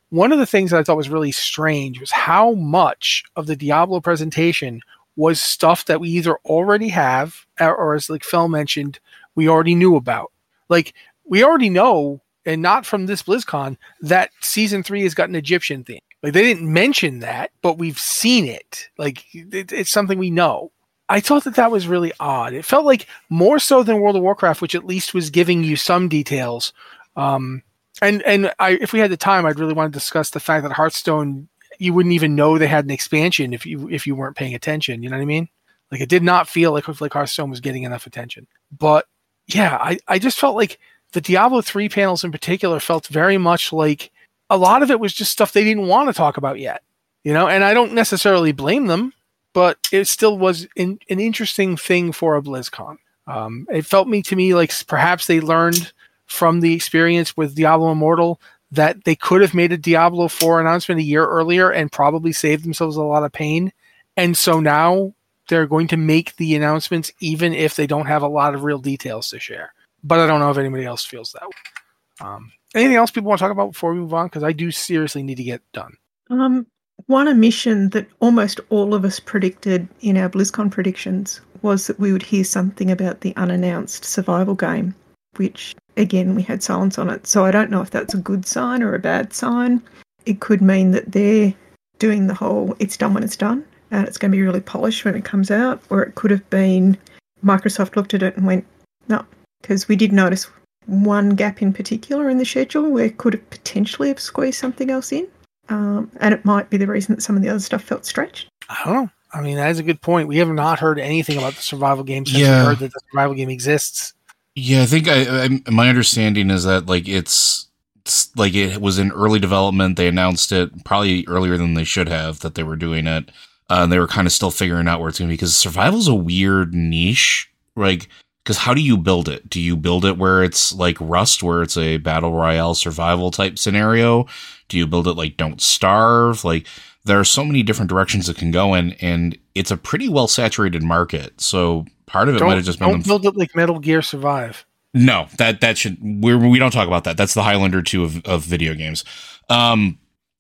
one of the things that I thought was really strange was how much of the Diablo presentation was stuff that we either already have or, or as like Phil mentioned, we already knew about. Like we already know, and not from this BlizzCon, that season three has got an Egyptian theme. Like they didn't mention that, but we've seen it. Like it, it's something we know. I thought that that was really odd. It felt like more so than World of Warcraft, which at least was giving you some details. Um, and and I, if we had the time, I'd really want to discuss the fact that Hearthstone, you wouldn't even know they had an expansion if you if you weren't paying attention. You know what I mean? Like it did not feel like like Hearthstone was getting enough attention. But yeah, I I just felt like the Diablo three panels in particular felt very much like a lot of it was just stuff they didn't want to talk about yet. You know, and I don't necessarily blame them, but it still was in, an interesting thing for a BlizzCon. Um, it felt me to me like perhaps they learned from the experience with Diablo Immortal that they could have made a Diablo 4 announcement a year earlier and probably saved themselves a lot of pain. And so now they're going to make the announcements even if they don't have a lot of real details to share. But I don't know if anybody else feels that way. Um, anything else people want to talk about before we move on? Because I do seriously need to get done. Um, one omission that almost all of us predicted in our BlizzCon predictions was that we would hear something about the unannounced survival game, which again we had silence on it. So I don't know if that's a good sign or a bad sign. It could mean that they're doing the whole it's done when it's done and it's going to be really polished when it comes out, or it could have been Microsoft looked at it and went, no, because we did notice one gap in particular in the schedule where it could have potentially have squeezed something else in. Um, and it might be the reason that some of the other stuff felt stretched. I don't know. I mean, that is a good point. We have not heard anything about the survival game since Yeah. we heard that the survival game exists. Yeah, I think I, I my understanding is that like it's, it's like it was in early development. They announced it probably earlier than they should have that they were doing it. Uh, and they were kind of still figuring out where it's going to be because survival's a weird niche. Like, because how do you build it? Do you build it where it's like Rust, where it's a battle royale survival type scenario? Do you build it like Don't Starve? Like, there are so many different directions it can go in, and it's a pretty well saturated market. So part of it might Don't, have just been don't them build it like Metal Gear Survive. no, that that should we're, we don't talk about that. That's the Highlander two of, of video games. Um,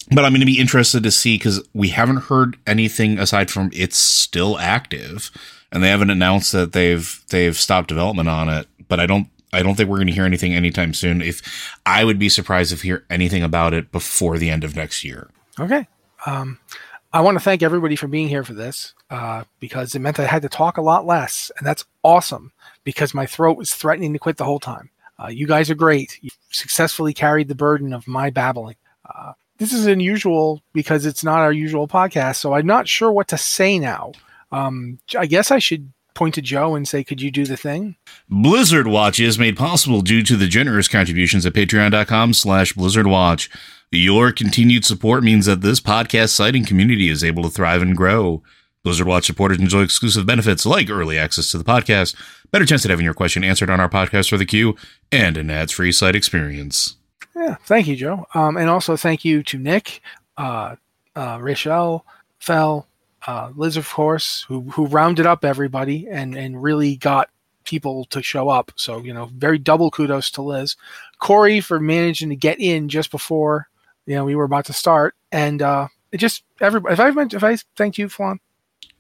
but I'm going to be interested to see because we haven't heard anything aside from it's still active, and they haven't announced that they've they've stopped development on it. But I don't I don't think we're going to hear anything anytime soon. If I would be surprised if we hear anything about it before the end of next year. Okay. Um, I want to thank everybody for being here for this uh, because it meant I had to talk a lot less, and that's awesome because my throat was threatening to quit the whole time. Uh, you guys are great. You successfully carried the burden of my babbling. Uh, this is unusual because it's not our usual podcast, so I'm not sure what to say now. Um, I guess I should point to Joe and say, "Could you do the thing?" Blizzard Watch is made possible due to the generous contributions at patreon.com slash blizzardwatch. Your continued support means that this podcast site and community is able to thrive and grow. Blizzard Watch supporters enjoy exclusive benefits like early access to the podcast, better chance at having your question answered on our podcast for the queue, and an ads-free site experience. Yeah, thank you, Joe. Um, and also thank you to Nick, uh, uh, Rachelle, Fel, uh, Liz, of course, who who rounded up everybody and and really got people to show up. So you know, very double kudos to Liz, Cory for managing to get in just before you know we were about to start, and uh, it just everybody. If I meant, if I thank you, Flan,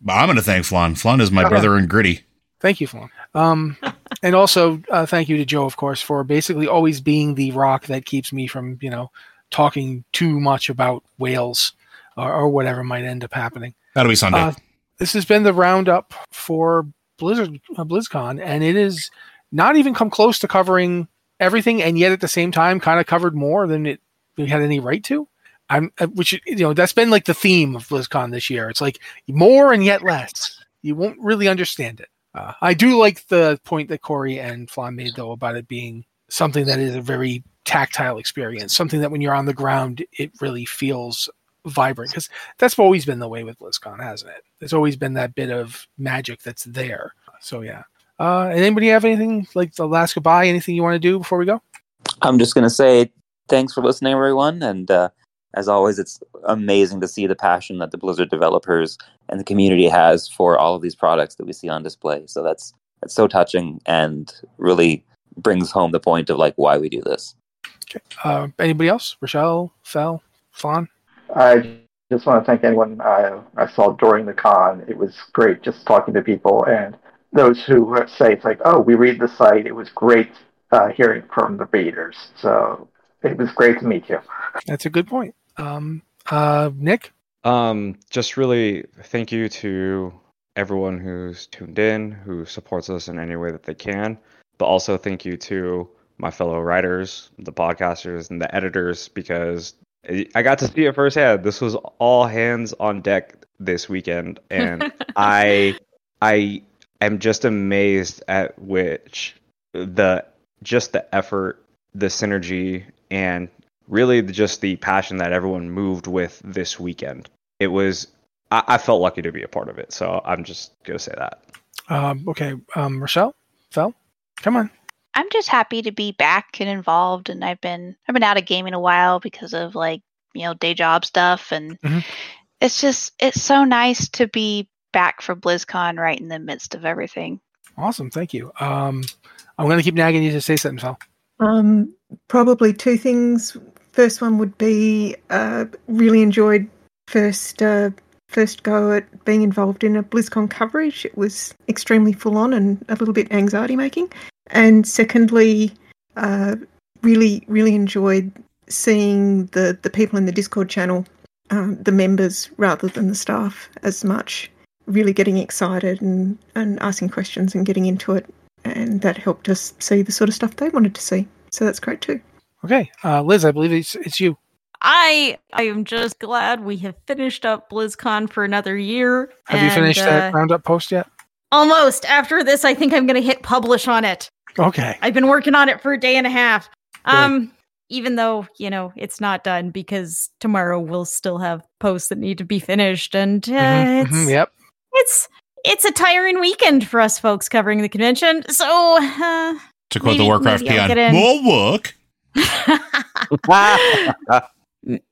I'm going to thank Flan. Flan is my Okay. brother in gritty. Thank you, Flan. Um, and also uh, thank you to Joe, of course, for basically always being the rock that keeps me from, you know, talking too much about whales or, or whatever might end up happening. That'll be Sunday. Uh, this has been the roundup for Blizzard uh, BlizzCon, and it is not even come close to covering everything, and yet at the same time, kind of covered more than it we had any right to. I'm, uh, which you know, that's been like the theme of BlizzCon this year. It's like more and yet less. You won't really understand it. Uh, I do like the point that Cory and Flan made though about it being something that is a very tactile experience, something that when you're on the ground, it really feels vibrant because that's always been the way with BlizzCon, hasn't it? There's always been that bit of magic that's there. So yeah. Uh, anybody have anything like the last goodbye? Anything you want to do before we go? I'm just to say thanks for listening, everyone. And uh, as always, it's amazing to see the passion that the Blizzard developers and the community has for all of these products that we see on display. So that's that's so touching and really brings home the point of like why we do this. Uh, anybody else? Rachelle, Fel, Flan? I just want to thank anyone I, I saw during the con. It was great just talking to people and those who say it's like, oh, we read the site. It was great uh, hearing from the readers. So it was great to meet you. That's a good point. Um, uh, Nick? Um, just really thank you to everyone who's tuned in, who supports us in any way that they can, but also thank you to my fellow writers, the podcasters, and the editors because I got to see it firsthand. This was all hands on deck this weekend, and I, I am just amazed at which the just the effort, the synergy, and really the- just the passion that everyone moved with this weekend. It was I, I felt lucky to be a part of it, so I'm just gonna say that. Um, okay. Um, Rachelle? Fel? Come on. I'm just happy to be back and involved and I've been I've been out of gaming a while because of like, you know, day job stuff and Mhm. it's just it's so nice to be back for BlizzCon right in the midst of everything. Awesome, thank you. Um, I'm going to keep nagging you to say something, Phil. Um, probably two things. First one would be uh, really enjoyed first uh, first go at being involved in a BlizzCon coverage. It was extremely full on and a little bit anxiety making. And secondly, uh, really really enjoyed seeing the the people in the Discord channel, um, the members rather than the staff as much, really getting excited and and asking questions and getting into it, and that helped us see the sort of stuff they wanted to see. So that's great too. Okay, uh, Liz, I believe it's it's you. I I am just glad we have finished up BlizzCon for another year. Have you and, finished that uh, roundup post yet? Almost. After this, I think I'm going to hit publish on it. Okay. I've been working on it for a day and a half. Um, even though you know it's not done because tomorrow we'll still have posts that need to be finished, and uh, Mhm, it's mhm, yep. it's it's a tiring weekend for us folks covering the convention. So uh, To quote maybe- the Warcraft maybe I'll peon, get in. more work.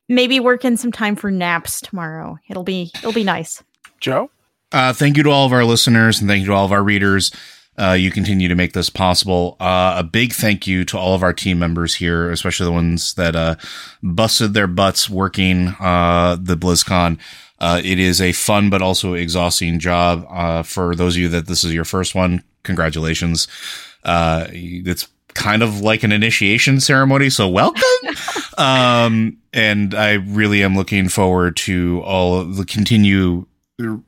Maybe work in some time for naps tomorrow. It'll be it'll be nice. Joe? Uh, thank you to all of our listeners and thank you to all of our readers. Uh, you continue to make this possible. Uh, a big thank you to all of our team members here, especially the ones that uh, busted their butts working uh, the BlizzCon. Uh, it is a fun but also exhausting job. Uh, for those of you that this is your first one, congratulations. Uh, it's kind of like an initiation ceremony, so welcome. um, and I really am looking forward to all of the continue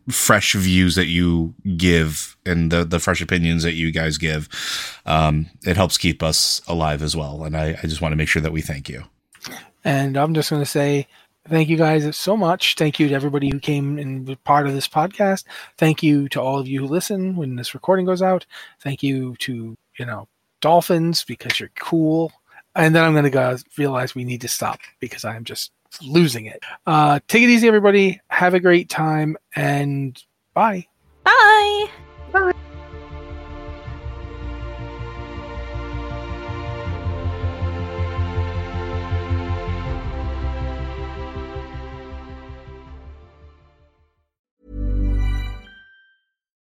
fresh views that you give and the, the fresh opinions that you guys give. Um, it helps keep us alive as well. And I, I just want to make sure that we thank you. And I'm just going to say thank you guys so much. Thank you to everybody who came and was part of this podcast. Thank you to all of you who listen when this recording goes out. Thank you to, you know, Dolphins because you're cool. And then I'm going to go realize we need to stop because I'm just losing it. Uh, take it easy, everybody. Have a great time and bye. Bye. Bye.